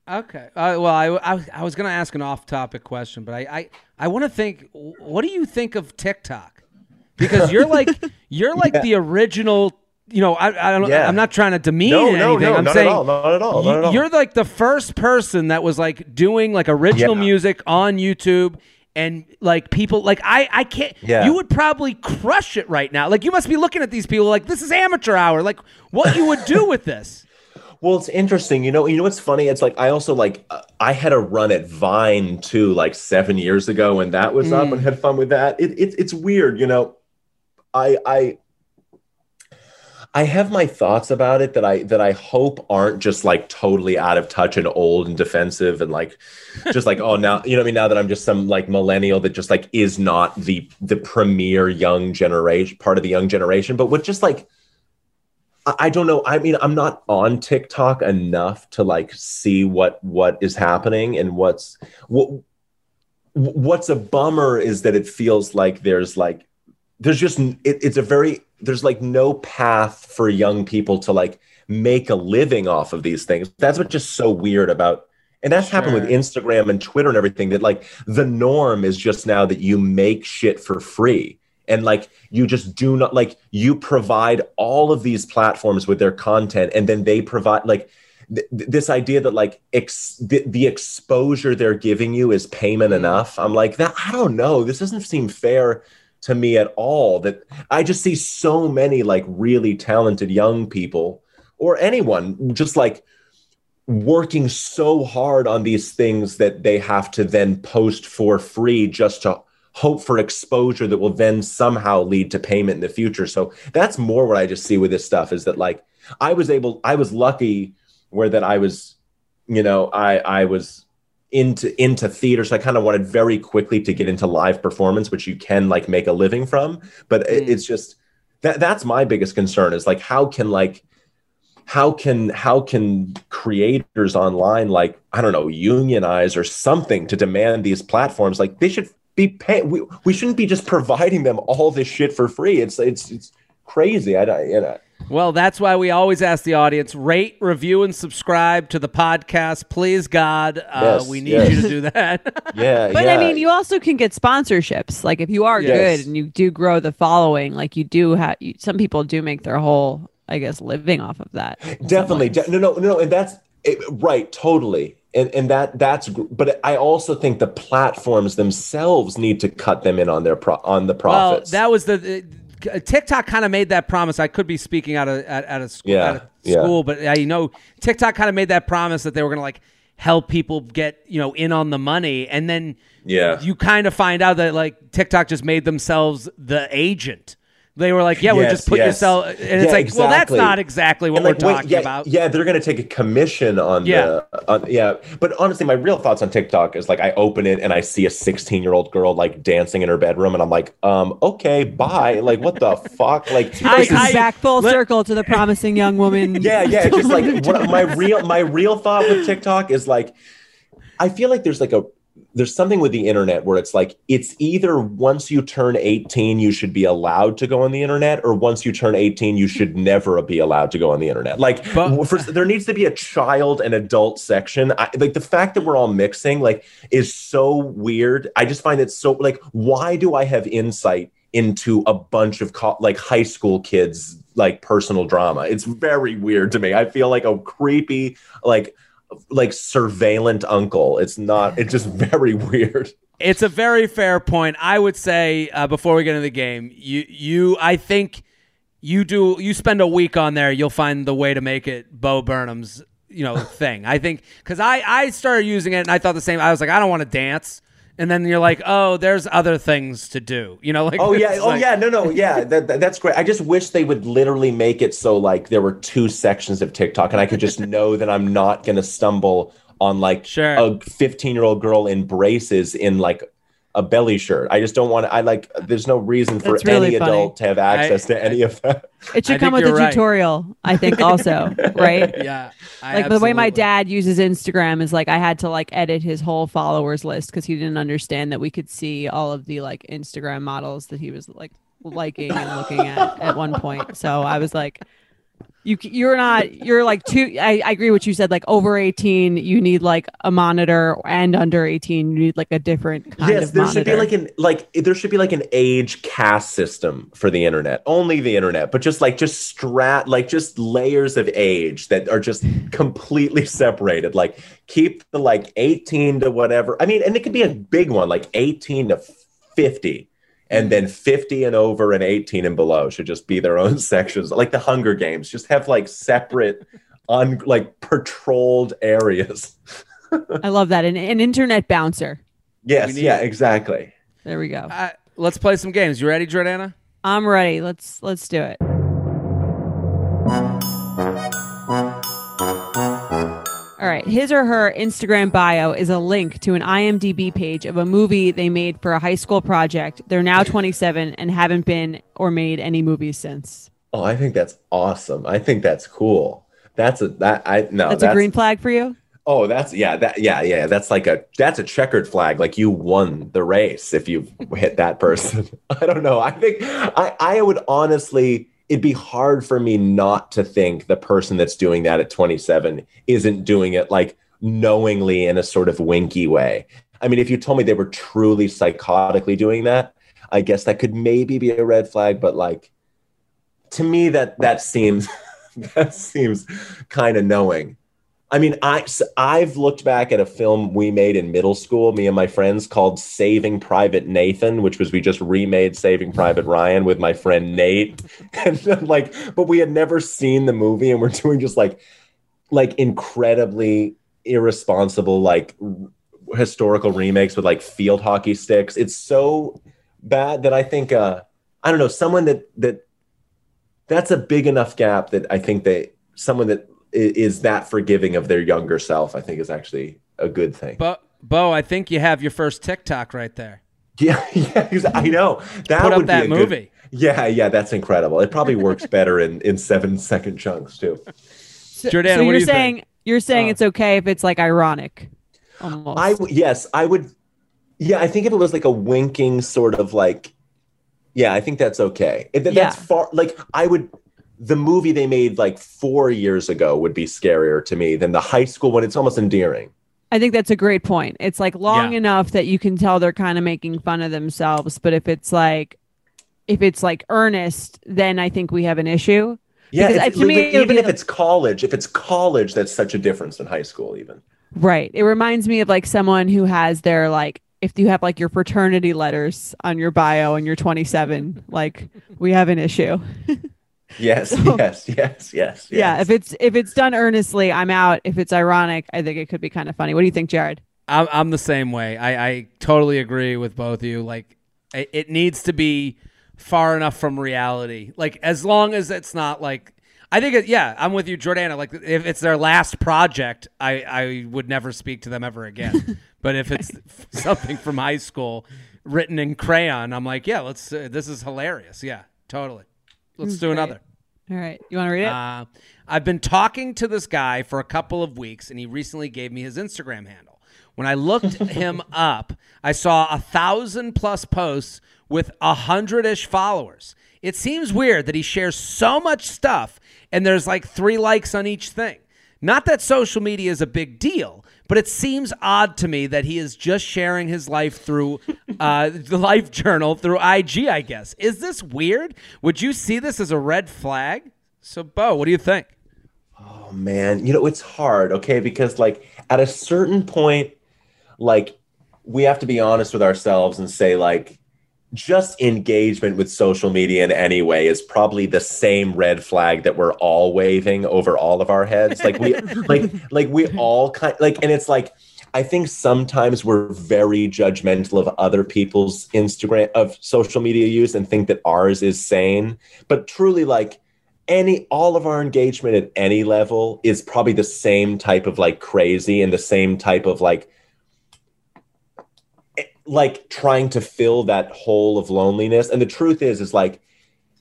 Okay. Uh, well, I, I, I was going to ask an off-topic question, but I, I, I want to think. What do you think of TikTok? Because you're [LAUGHS] like you're like the original. You know, I, I don't. Yeah. I'm not trying to demean no no anything. no I'm not saying at all not at all not at all. you, are like the first person that was like doing like original Yeah. music on YouTube. And like people, like I, I can't. Yeah. You would probably crush it right now. Like you must be looking at these people like this is amateur hour. Like what you would do with this? [LAUGHS] Well, it's interesting. You know, you know what's funny? It's like I also like uh, I had a run at Vine too, like seven years ago when that was up Mm. and had fun with that. It, it it's weird, you know. I I I have my thoughts about it that I that I hope aren't just like totally out of touch and old and defensive and like just like oh now you know what I mean now that I'm just some like millennial that just like is not the the premier young generation part of the young generation, but with just like I I don't know. I mean, I'm not on TikTok enough to like see what what is happening and what's what what's a bummer is that it feels like there's like there's just it, it's a very there's like no path for young people to like make a living off of these things. That's what's just so weird about and that's happened with Instagram and Twitter and everything that like the norm is just now that you make shit for free. And like you just do not like you provide all of these platforms with their content and then they provide like th- th- this idea that like ex- the, the exposure they're giving you is payment hmm. enough. I'm like that i don't know. This doesn't seem fair to me at all that i just see so many like really talented young people or anyone just like working so hard on these things that they have to then post for free just to hope for exposure that will then somehow lead to payment in the future. So that's more what I just see with this stuff is that like I was able I was lucky where that I was you know I I was into into theater. So I kind of wanted very quickly to get into live performance which you can like make a living from. But it- Mm. it's just that that's my biggest concern is like how can like how can how can creators online like i don't know unionize or something to demand these platforms? Like they should be paying we, we shouldn't be just providing them all this shit for free. It's it's it's crazy. I don't you know Well, that's why we always ask the audience rate, review, and subscribe to the podcast. Please, God, uh, Yes, we need yes. you to do that. [LAUGHS] yeah But yeah. I mean, you also can get sponsorships. Like if you are Yes. good and you do grow the following, like you do have. Some people do make their whole, I guess, living off of that. definitely de- no no no and that's it, right totally and and that that's gr- but i also think the platforms themselves need to cut them in on their pro- on the profits Well, that was the. TikTok kind of made that promise. I could be speaking out of at, at a school, Yeah, out of yeah. school, but I know TikTok kind of made that promise that they were going to like help people get you know in on the money, and then Yeah. you kind of find out that like TikTok just made themselves the agent. They were like, yeah, we'll just put yes. yourself, and it's Yeah, like, well, that's not exactly what And, we're like, wait, talking yeah, about. Yeah, they're going to take a commission on Yeah. the on, yeah. But honestly, my real thoughts on TikTok is like I open it and I see a 16 year old girl like dancing in her bedroom, and I'm like, um, okay, bye. Like, what the [LAUGHS] fuck? Like, I- This is I- back full let- circle to the promising young woman. [LAUGHS] yeah, yeah. It's [LAUGHS] just like what my real my real thought with TikTok is like, I feel like there's like a there's something with the internet where it's like it's either once you turn 18 you should be allowed to go on the internet or once you turn 18 you should never be allowed to go on the internet. Like But- for, there needs to be a child and adult section. I, like the fact that we're all mixing like is so weird. I just find it so like why do i have insight into a bunch of co- like high school kids like personal drama? It's very weird to me. I feel like a creepy like like surveillant uncle it's not it's just very [LAUGHS] weird It's a very fair point. I would say uh, before we get into the game, you you I think you do you spend a week on there, you'll find the way to make it Bo Burnham's you know thing. I think because I I started using it and I thought the same. I was like, I don't want to dance. And then you're like, oh, there's other things to do. You know, [LAUGHS] like oh yeah. oh like- yeah. No no. Yeah. That, that- that's great. I just wish they would literally make it so like there were two sections of tiktok and i could just know that i'm not going to stumble on like Sure. a 15 year old girl in braces in like a belly shirt. I just don't want to. I like. There's no reason for really any funny. adult to have access I- to any of that. [LAUGHS] It should I come with a right. tutorial, I think, [LAUGHS] also, right? Yeah. I like the way my dad uses Instagram is like I had to like edit his whole followers list because he didn't understand that we could see all of the like Instagram models that he was like liking and looking at at one point. So I was like, you you're not you're like too. I, I agree what you said. Like over eighteen, you need like a monitor, and under eighteen, you need like a different kind yes, of there monitor. should be like an like there should be like an age caste system for the internet. Only the internet, but just like just strat like just layers of age that are just completely [LAUGHS] separated. Like keep the like 18 to whatever. I mean, and it could be a big one, like 18 to 50. And then 50 and over and 18 and below should just be their own [LAUGHS] sections. Like the Hunger Games, just have like separate un like patrolled areas. [LAUGHS] I love that. An, an internet bouncer. Yes, need yeah, it. exactly. There we go. Uh, let's play some games. You ready, Jordana? I'm ready. Let's let's do it. Right. His or her Instagram bio is a link to an IMDb page of a movie they made for a high school project. They're now 27 and haven't been or made any movies since. Oh, I think that's awesome. I think that's cool. That's a that I no That's, a green flag for you? Oh, that's yeah, that yeah, yeah. That's like a that's a checkered flag. Like you won the race if you hit that person. [LAUGHS] I don't know. I think I I would honestly it'd be hard for me not to think the person that's doing that at 27 isn't doing it like knowingly in a sort of winky way. I mean, if you told me they were truly psychotically doing that, I guess that could maybe be a red flag, but like to me that that seems [LAUGHS] that seems kind of knowing. I mean, I I've looked back at a film we made in middle school, me and my friends, called Saving Private Nathan, which was we just remade Saving Private Ryan with my friend Nate, [LAUGHS] and then, like, but we had never seen the movie, and we're doing just like, like incredibly irresponsible, like r- historical remakes with like field hockey sticks. It's so bad that I think, uh, I don't know, someone that that that's a big enough gap that I think they someone that is that forgiving of their younger self, I think is actually a good thing. Bo, Bo, I think you have your first TikTok right there. [LAUGHS] yeah, yeah, 'cause I know that Put up would be that a good- movie. yeah, yeah, that's incredible. It probably works [LAUGHS] better in in seven second chunks too. So, Jordana, so what you're you saying think? you're saying Oh. it's okay if it's like ironic. Almost. I w- yes, I would. Yeah, I think if it was like a winking sort of like, yeah, I think that's okay. If that- That's far. Like I would. The movie they made like four years ago would be scarier to me than the high school one. It's almost endearing. I think that's a great point. It's like long Yeah. enough that you can tell they're kind of making fun of themselves, but if it's like if it's like earnest, then I think we have an issue. Yeah, Because, if- uh, to me, even it would even be if like- it's college, if it's college, that's such a difference in high school. Even Right. It reminds me of like someone who has their like if you have like your fraternity letters on your bio and you're 27, like we have an issue. [LAUGHS] yes, yes, yes, yes. Yeah, yes. if it's if it's done earnestly, I'm out. If it's ironic, I think it could be kind of funny. What do you think, Jared? I'm, I'm the same way. I, I totally agree with both of you. Like, it, it needs to be far enough from reality. Like, as long as it's not like, I think, it, yeah, I'm with you, Jordana. Like, if it's their last project, I, I would never speak to them ever again. [LAUGHS] but if it's [LAUGHS] something from high school written in crayon, I'm like, yeah, let's, uh, this is hilarious. Yeah, totally. Let's do another. All right. You want to read it? Uh, I've been talking to this guy for a couple of weeks, and he recently gave me his Instagram handle. When I looked [LAUGHS] him up, I saw a thousand plus posts with a hundred ish followers. It seems weird that he shares so much stuff, and there's like three likes on each thing. Not that social media is a big deal, but it seems odd to me that he is just sharing his life through [LAUGHS] uh, the life journal through IG, I guess. Is this weird? Would you see this as a red flag? So, Bo, what do you think? Oh man, you know it's hard, okay? Because like at a certain point, like we have to be honest with ourselves and say like just engagement with social media in any way is probably the same red flag that we're all waving over all of our heads. Like we [LAUGHS] like like we all kind like and it's like I think sometimes we're very judgmental of other people's Instagram of social media use and think that ours is sane. But truly like any all of our engagement at any level is probably the same type of like crazy and the same type of like like trying to fill that hole of loneliness. And the truth is, is like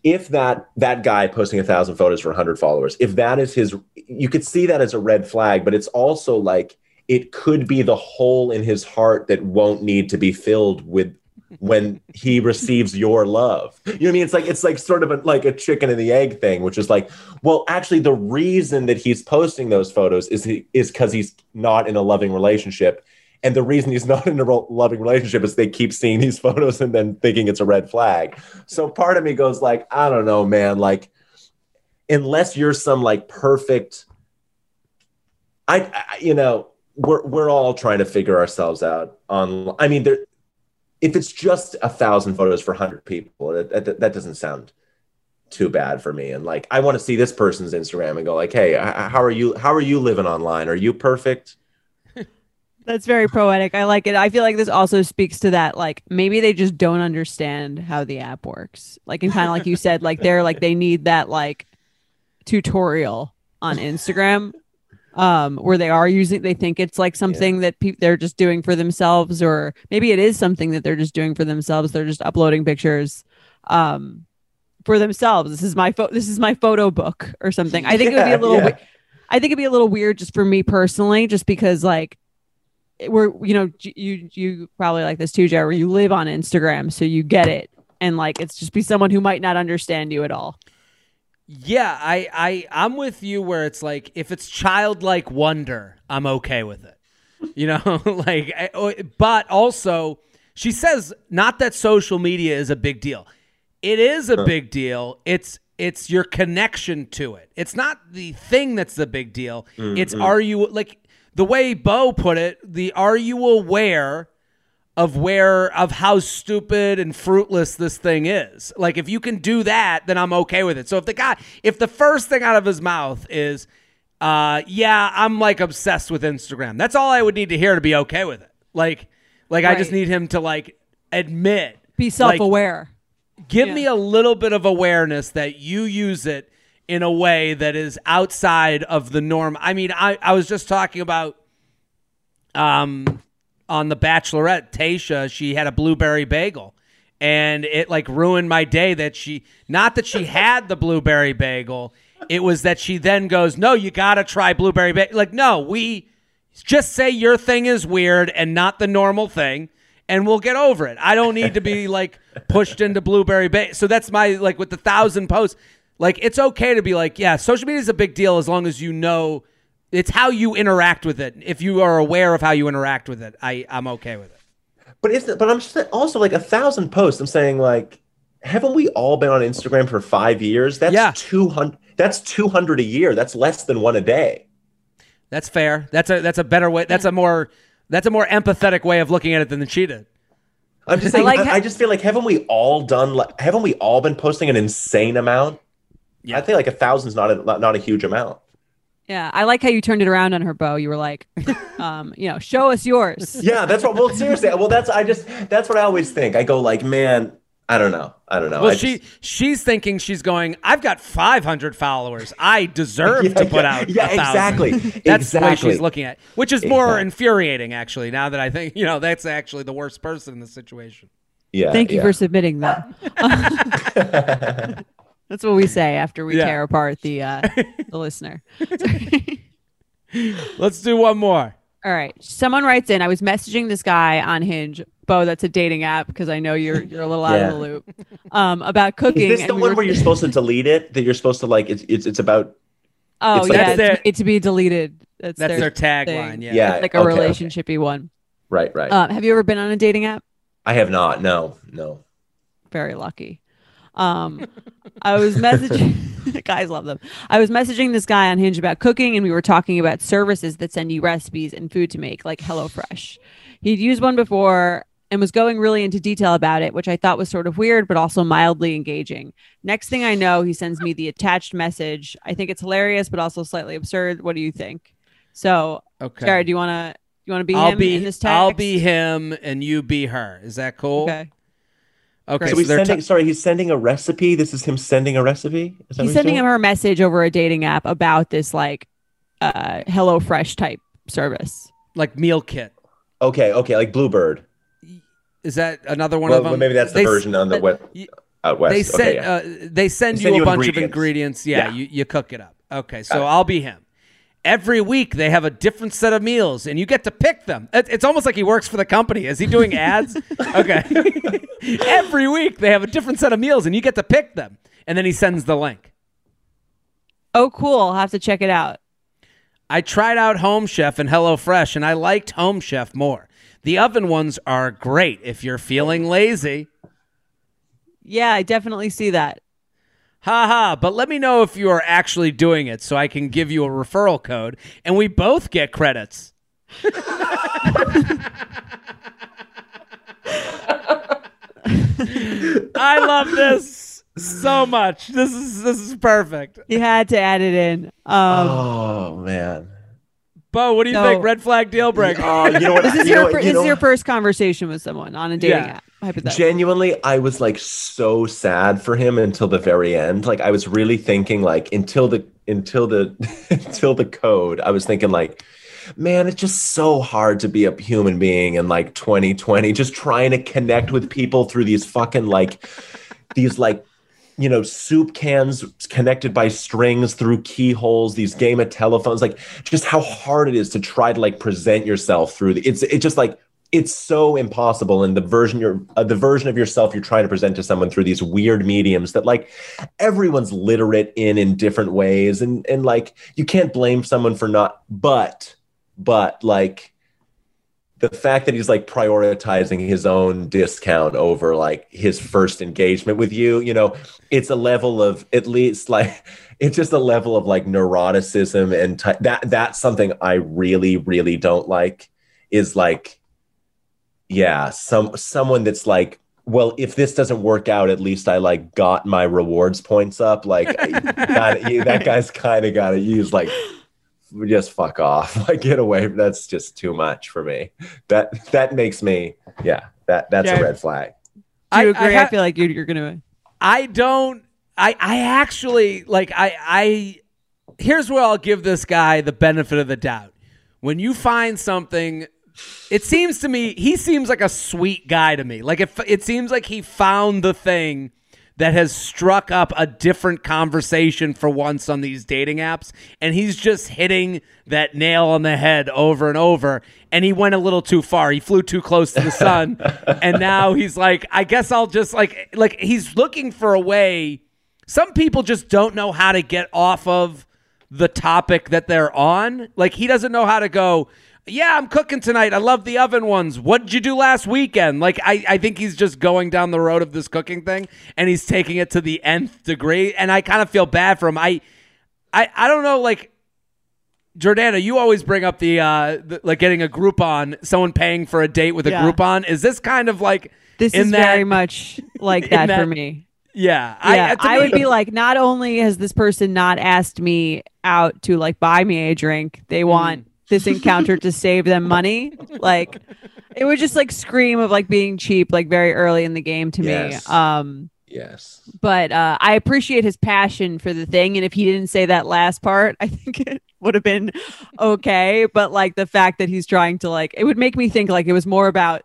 if that that guy posting a thousand photos for 100 followers if that is his you could see that as a red flag but it's also like it could be the hole in his heart that won't need to be filled with when he [LAUGHS] receives your love. You know what i mean? It's like it's like sort of a, like a chicken and the egg thing which is like well actually the reason that he's posting those photos is he, is because he's not in a loving relationship and the reason he's not in a loving relationship is they keep seeing these [LAUGHS] photos and then thinking it's a red flag. So part of me goes like, I don't know, man. Like, unless you're some like perfect, I, I you know, we're we're all trying to figure ourselves out on. I mean, there. If it's just a thousand photos for hundred people, that, that, that doesn't sound too bad for me. And like, I want to see this person's Instagram and go like, hey, how are you? How are you living online? Are you perfect? That's very poetic. I like it. I feel like this also speaks to that. Like maybe they just don't understand how the app works. Like and kind of like you said, like they're like they need that like tutorial on Instagram, um, where they are using. They think it's like something yeah. that pe- they're just doing for themselves, or maybe it is something that they're just doing for themselves. They're just uploading pictures, um, for themselves. This is my photo. This is my photo book or something. I think yeah, it would be a little. Yeah. I think it'd be a little weird just for me personally, just because like we're you know you you probably like this too, Jared. Where you live on Instagram, so you get it, and like it's just be someone who might not understand you at all. Yeah, I I I'm with you where it's like if it's childlike wonder, I'm okay with it. You know, [LAUGHS] like I, oh, but also she says not that social media is a big deal. It is a big deal. It's it's your connection to it. It's not the thing that's the big deal. Mm-hmm. It's are you like the way Bo put it, the are you aware of where of how stupid and fruitless this thing is? Like if you can do that, then I'm okay with it. So if the guy if the first thing out of his mouth is uh yeah, I'm like obsessed with Instagram. That's all I would need to hear to be okay with it. Like like right. I just need him to like admit be self-aware. Like, give yeah. me a little bit of awareness that you use it in a way that is outside of the norm. I mean, I, I was just talking about um on the Bachelorette, Tayshia, she had a blueberry bagel. And it like ruined my day that she not that she had the blueberry bagel, it was that she then goes, No, you gotta try blueberry bagel. Like, no, we just say your thing is weird and not the normal thing and we'll get over it. I don't need to be like pushed into blueberry bagel. So that's my like with the thousand posts. Like it's okay to be like, yeah, social media is a big deal as long as you know it's how you interact with it. If you are aware of how you interact with it, I I'm okay with it. But is but I'm just also like a thousand posts. I'm saying like, haven't we all been on Instagram for five years? That's yeah. two hundred. That's two hundred a year. That's less than one a day. That's fair. That's a that's a better way. That's a more that's a more empathetic way of looking at it than the cheetah. I'm just saying. I, like, I, I just feel like haven't we all done? Haven't we all been posting an insane amount? Yeah. I think like a thousand is not a not a huge amount. Yeah, I like how you turned it around on her Bo. You were like, [LAUGHS] um, you know, show us yours. [LAUGHS] yeah, that's what. Well, seriously, well, that's I just that's what I always think. I go like, man, I don't know, I don't know. Well, I she just... she's thinking she's going. I've got 500 followers. I deserve [LAUGHS] yeah, to put yeah, out. Yeah, exactly. that's exactly. what she's looking at, which is more exactly. infuriating actually. Now that I think, you know, that's actually the worst person in the situation. Yeah. Thank you yeah. for submitting that. That's what we [LAUGHS] say after we yeah. tear apart the uh, [LAUGHS] the listener. [LAUGHS] Let's do one more. All right. Someone writes in. I was messaging this guy on Hinge. Bo, that's a dating app because I know you're you're a little out yeah. of the loop. Um, about cooking. Is this the one were... where you're supposed to delete it? That you're supposed to like? It's it's it's about. Oh it's yeah, like, it's, it's, to be deleted. That's, that's their, their tagline. Yeah, yeah, it's like a okay, relationshipy okay. one. Right, right. Uh, have you ever been on a dating app? I have not. No, no. Very lucky. Um, I was messaging [LAUGHS] guys love them. I was messaging this guy on Hinge about cooking, and we were talking about services that send you recipes and food to make, like HelloFresh. He'd used one before and was going really into detail about it, which I thought was sort of weird, but also mildly engaging. Next thing I know, he sends me the attached message. I think it's hilarious, but also slightly absurd. What do you think? So, okay. Jared, do you want to you want to be I'll him be, in this text? I'll be him, and you be her. Is that cool? Okay. Okay, so, he's sending. T- sorry, he's sending a recipe. This is him sending a recipe. he's sending him a message over a dating app about this like uh HelloFresh type service, like meal kit. Okay, okay, like Bluebird. Is that another one Well, of them? well, maybe that's the They version on the west, y- out west. They Okay, send yeah. uh, they send They you send a bunch of ingredients. ingredients. Yeah, Yeah. You, you cook it up. Okay, so. I'll be him. Every week they have a different set of meals, and you get to pick them. It's almost like he works for the company. Is he doing ads? [LAUGHS] okay. [LAUGHS] Every week they have a different set of meals, and you get to pick them. And then he sends the link. Oh, cool. I'll have to check it out. I tried out Home Chef and HelloFresh, and I liked Home Chef more. The oven ones are great if you're feeling lazy. Yeah, I definitely see that. Ha ha, but let me know if you are actually doing it so I can give you a referral code and we both get credits. I love this so much. This is this is perfect. You had to add it in. Um, oh man. Bo, what do you No. think? Red flag deal breaker. Oh, you know what? this is you your what- fir- you this know is your first conversation with someone on a dating Yeah. app. Hypothetically. Genuinely, I was like so sad for him until the very end. Like I was really thinking like until the until the [LAUGHS] until the code, I was thinking like, man, it's just so hard to be a human being in like 2020, just trying to connect with people through these fucking like these like you know soup cans connected by strings through keyholes these game of telephones like just how hard it is to try to like present yourself through the it's it's just like it's so impossible. And the version you're uh, the version of yourself you're trying to present to someone through these weird mediums that like everyone's literate in in different ways. And and like you can't blame someone for not but but like the fact that he's like prioritizing his own discount over like his first engagement with you you know it's a level of at least [LAUGHS] like it's just a level of like neuroticism and ty- that that's something i really really don't like is like yeah some someone that's like well if this doesn't work out at least i like got my rewards points up. Like [LAUGHS] that, that guy's kind of got to use like just fuck off [LAUGHS] like get away that's just too much for me that that makes me yeah that that's Yeah. a red flag Do you I- I agree? I, feel like you're, you're gonna. I don't I I actually like I I here's where I'll give this guy the benefit of the doubt. When you find something it seems to me he seems like a sweet guy to me. Like if it seems like he found the thing that has struck up a different conversation for once on these dating apps and he's just hitting that nail on the head over and over and he went a little too far. He flew too close to the sun [LAUGHS] and now he's like i guess i'll just like like he's looking for a way. Some people just don't know how to get off of the topic that they're on. Like he doesn't know how to go yeah i'm cooking tonight i love the oven ones what did you do last weekend like I, I think he's just going down the road of this cooking thing and he's taking it to the nth degree and i kind of feel bad for him i i, I don't know like Jordana, you always bring up the, uh, the like getting a Groupon, someone paying for a date with a Yeah. Groupon. Is this kind of like This is that- very much like [LAUGHS] in that, for me. Yeah, Yeah, to I, me- would be like, not only has this person not asked me out to like buy me a drink, they Mm. This encounter to save them money. Like, it would just like scream of like being cheap, like very early in the game to Yes. me. Um, yes but uh, I appreciate his passion for the thing. And if he didn't say that last part, [LAUGHS] I think it would have been okay. But like the fact that he's trying to like, it would make me think like it was more about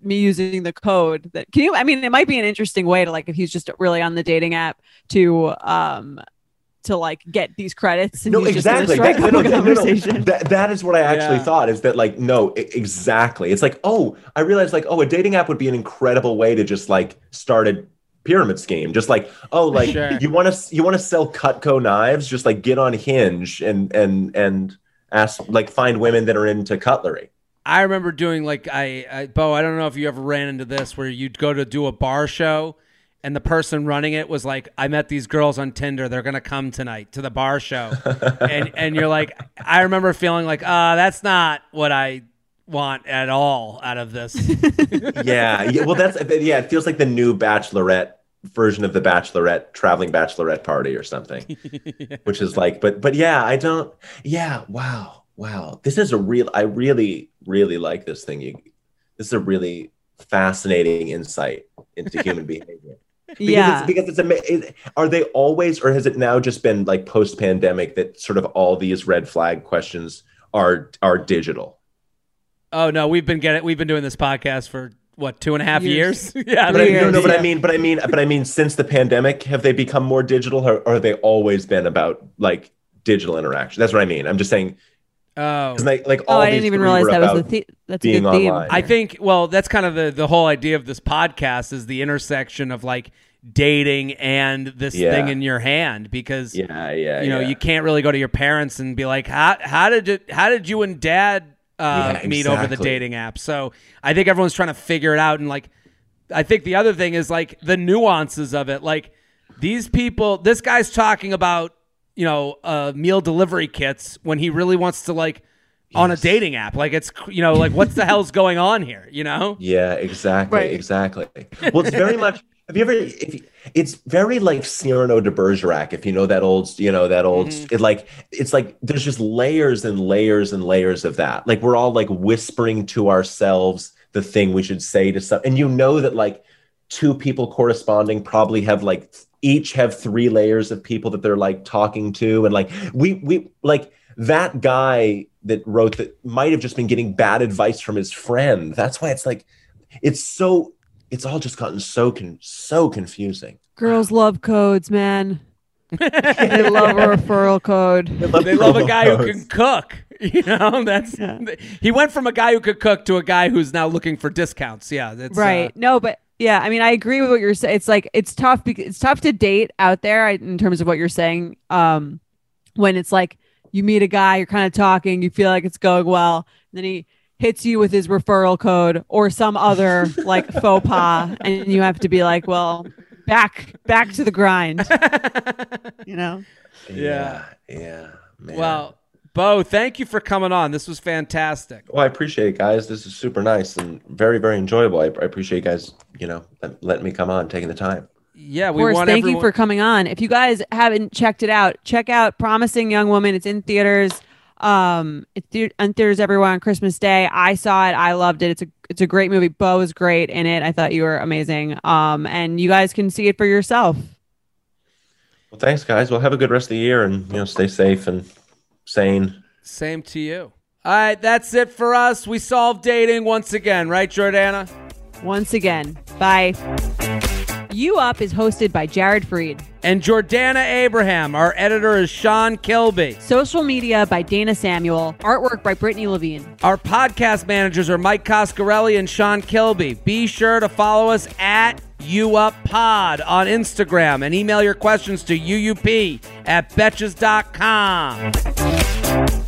me using the code that can you i mean it might be an interesting way to like if he's just really on the dating app to um to like get these credits and no exactly just That- no, no, no, no. [LAUGHS] That, that is what i actually Yeah. thought is that like no e- exactly it's like oh i realized like oh a dating app would be an incredible way to just like start a pyramid scheme just like oh like Sure. you want to you want to sell cutco knives just like get on hinge and and and ask like find women that are into cutlery I remember doing like I, I Bo, I don't know if you ever ran into this where you'd go to do a bar show and the person running it was like, I met these girls on Tinder, they're gonna come tonight to the bar show. [LAUGHS] and and you're like I remember feeling like, uh, that's not what I want at all out of this. [LAUGHS] yeah, yeah. Well, that's yeah. It feels like the new Bachelorette version of the Bachelorette traveling Bachelorette party or something, [LAUGHS] which is like, but but yeah, I don't. Yeah, wow, wow. This is a real. I really really like this thing. You, this is a really fascinating insight into human behavior. Because yeah it's, because it's ama- it, are they always or has it now just been like post pandemic that sort of all these red flag questions are are digital oh no, we've been getting we've been doing this podcast for what two and a half Years. years? [LAUGHS] yeah, But I, Three no, no, years, but I mean, but I mean, but I mean, since the pandemic, have they become more digital, or, or have they always been about like digital interaction? That's what I mean. I'm just saying, Oh, 'cause, like, like Oh, I didn't even realize that was about the the- that's a good theme. online. I think well, that's kind of the the whole idea of this podcast is the intersection of like dating and this Yeah. thing in your hand because Yeah, yeah, you know yeah. you can't really go to your parents and be like how how did it how did you and dad uh, Yeah, meet over the dating app so i think everyone's trying to figure it out and like i think the other thing is like the nuances of it like these people this guy's talking about you know uh, meal delivery kits when he really wants to like on a dating app like it's you know like what's the [LAUGHS] hell's going on here you know Yeah, exactly, Right. exactly. Well, it's very much. Have you ever? If you, it's very like Cyrano de Bergerac. If you know that old, you know that old. Mhm. It like it's like there's just layers and layers and layers of that. Like we're all like whispering to ourselves the thing we should say to some, and you know that like two people corresponding probably have like each have three layers of people that they're like talking to, and like we we like that guy that wrote that might have just been getting bad advice from his friend. That's why it's like it's so it's all just gotten so con- so confusing. Girls love codes, man. They [LAUGHS] love a referral code. they love a guy who can cook. [LAUGHS] You know, that's Yeah. he went from a guy who could cook to a guy who's now looking for discounts. Yeah, that's uh, right no but yeah i mean i agree with what you're saying it's like it's tough because it's tough to date out there in terms of what you're saying um when it's like you meet a guy you're kind of talking you feel like it's going well and then he hits you with his referral code or some other like [LAUGHS] faux pas and you have to be like well back back to the grind [LAUGHS] you know Yeah. yeah, yeah. man. well, Bo, thank you for coming on. This was fantastic. well, I appreciate it, guys. This is super nice and very, very enjoyable. I, I appreciate you guys, you know, letting me come on, taking the time. Yeah, Of we course, want thank everyone. you for coming on. If you guys haven't checked it out, check out Promising Young Woman. It's in theaters. Um, it's the- in theaters everywhere on Christmas Day. I saw it. I loved it. It's a it's a great movie. Bo is great in it. I thought you were amazing. Um, and you guys can see it for yourself. Well, thanks, guys. Well, have a good rest of the year and you know, stay safe and sane. Same to you. All right, that's it for us. We solved dating once again, right, Jordana? Once again, bye. You Up is hosted by Jared Freid. And Jordana Abraham. Our editor is Sean Kilby. Social media by Dana Samuel. Artwork by Brittany Levine. Our podcast managers are Mike Coscarelli and Sean Kilby. Be sure to follow us at UUpPod on Instagram and email your questions to UUP at betches.com. Bye.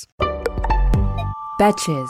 Betches.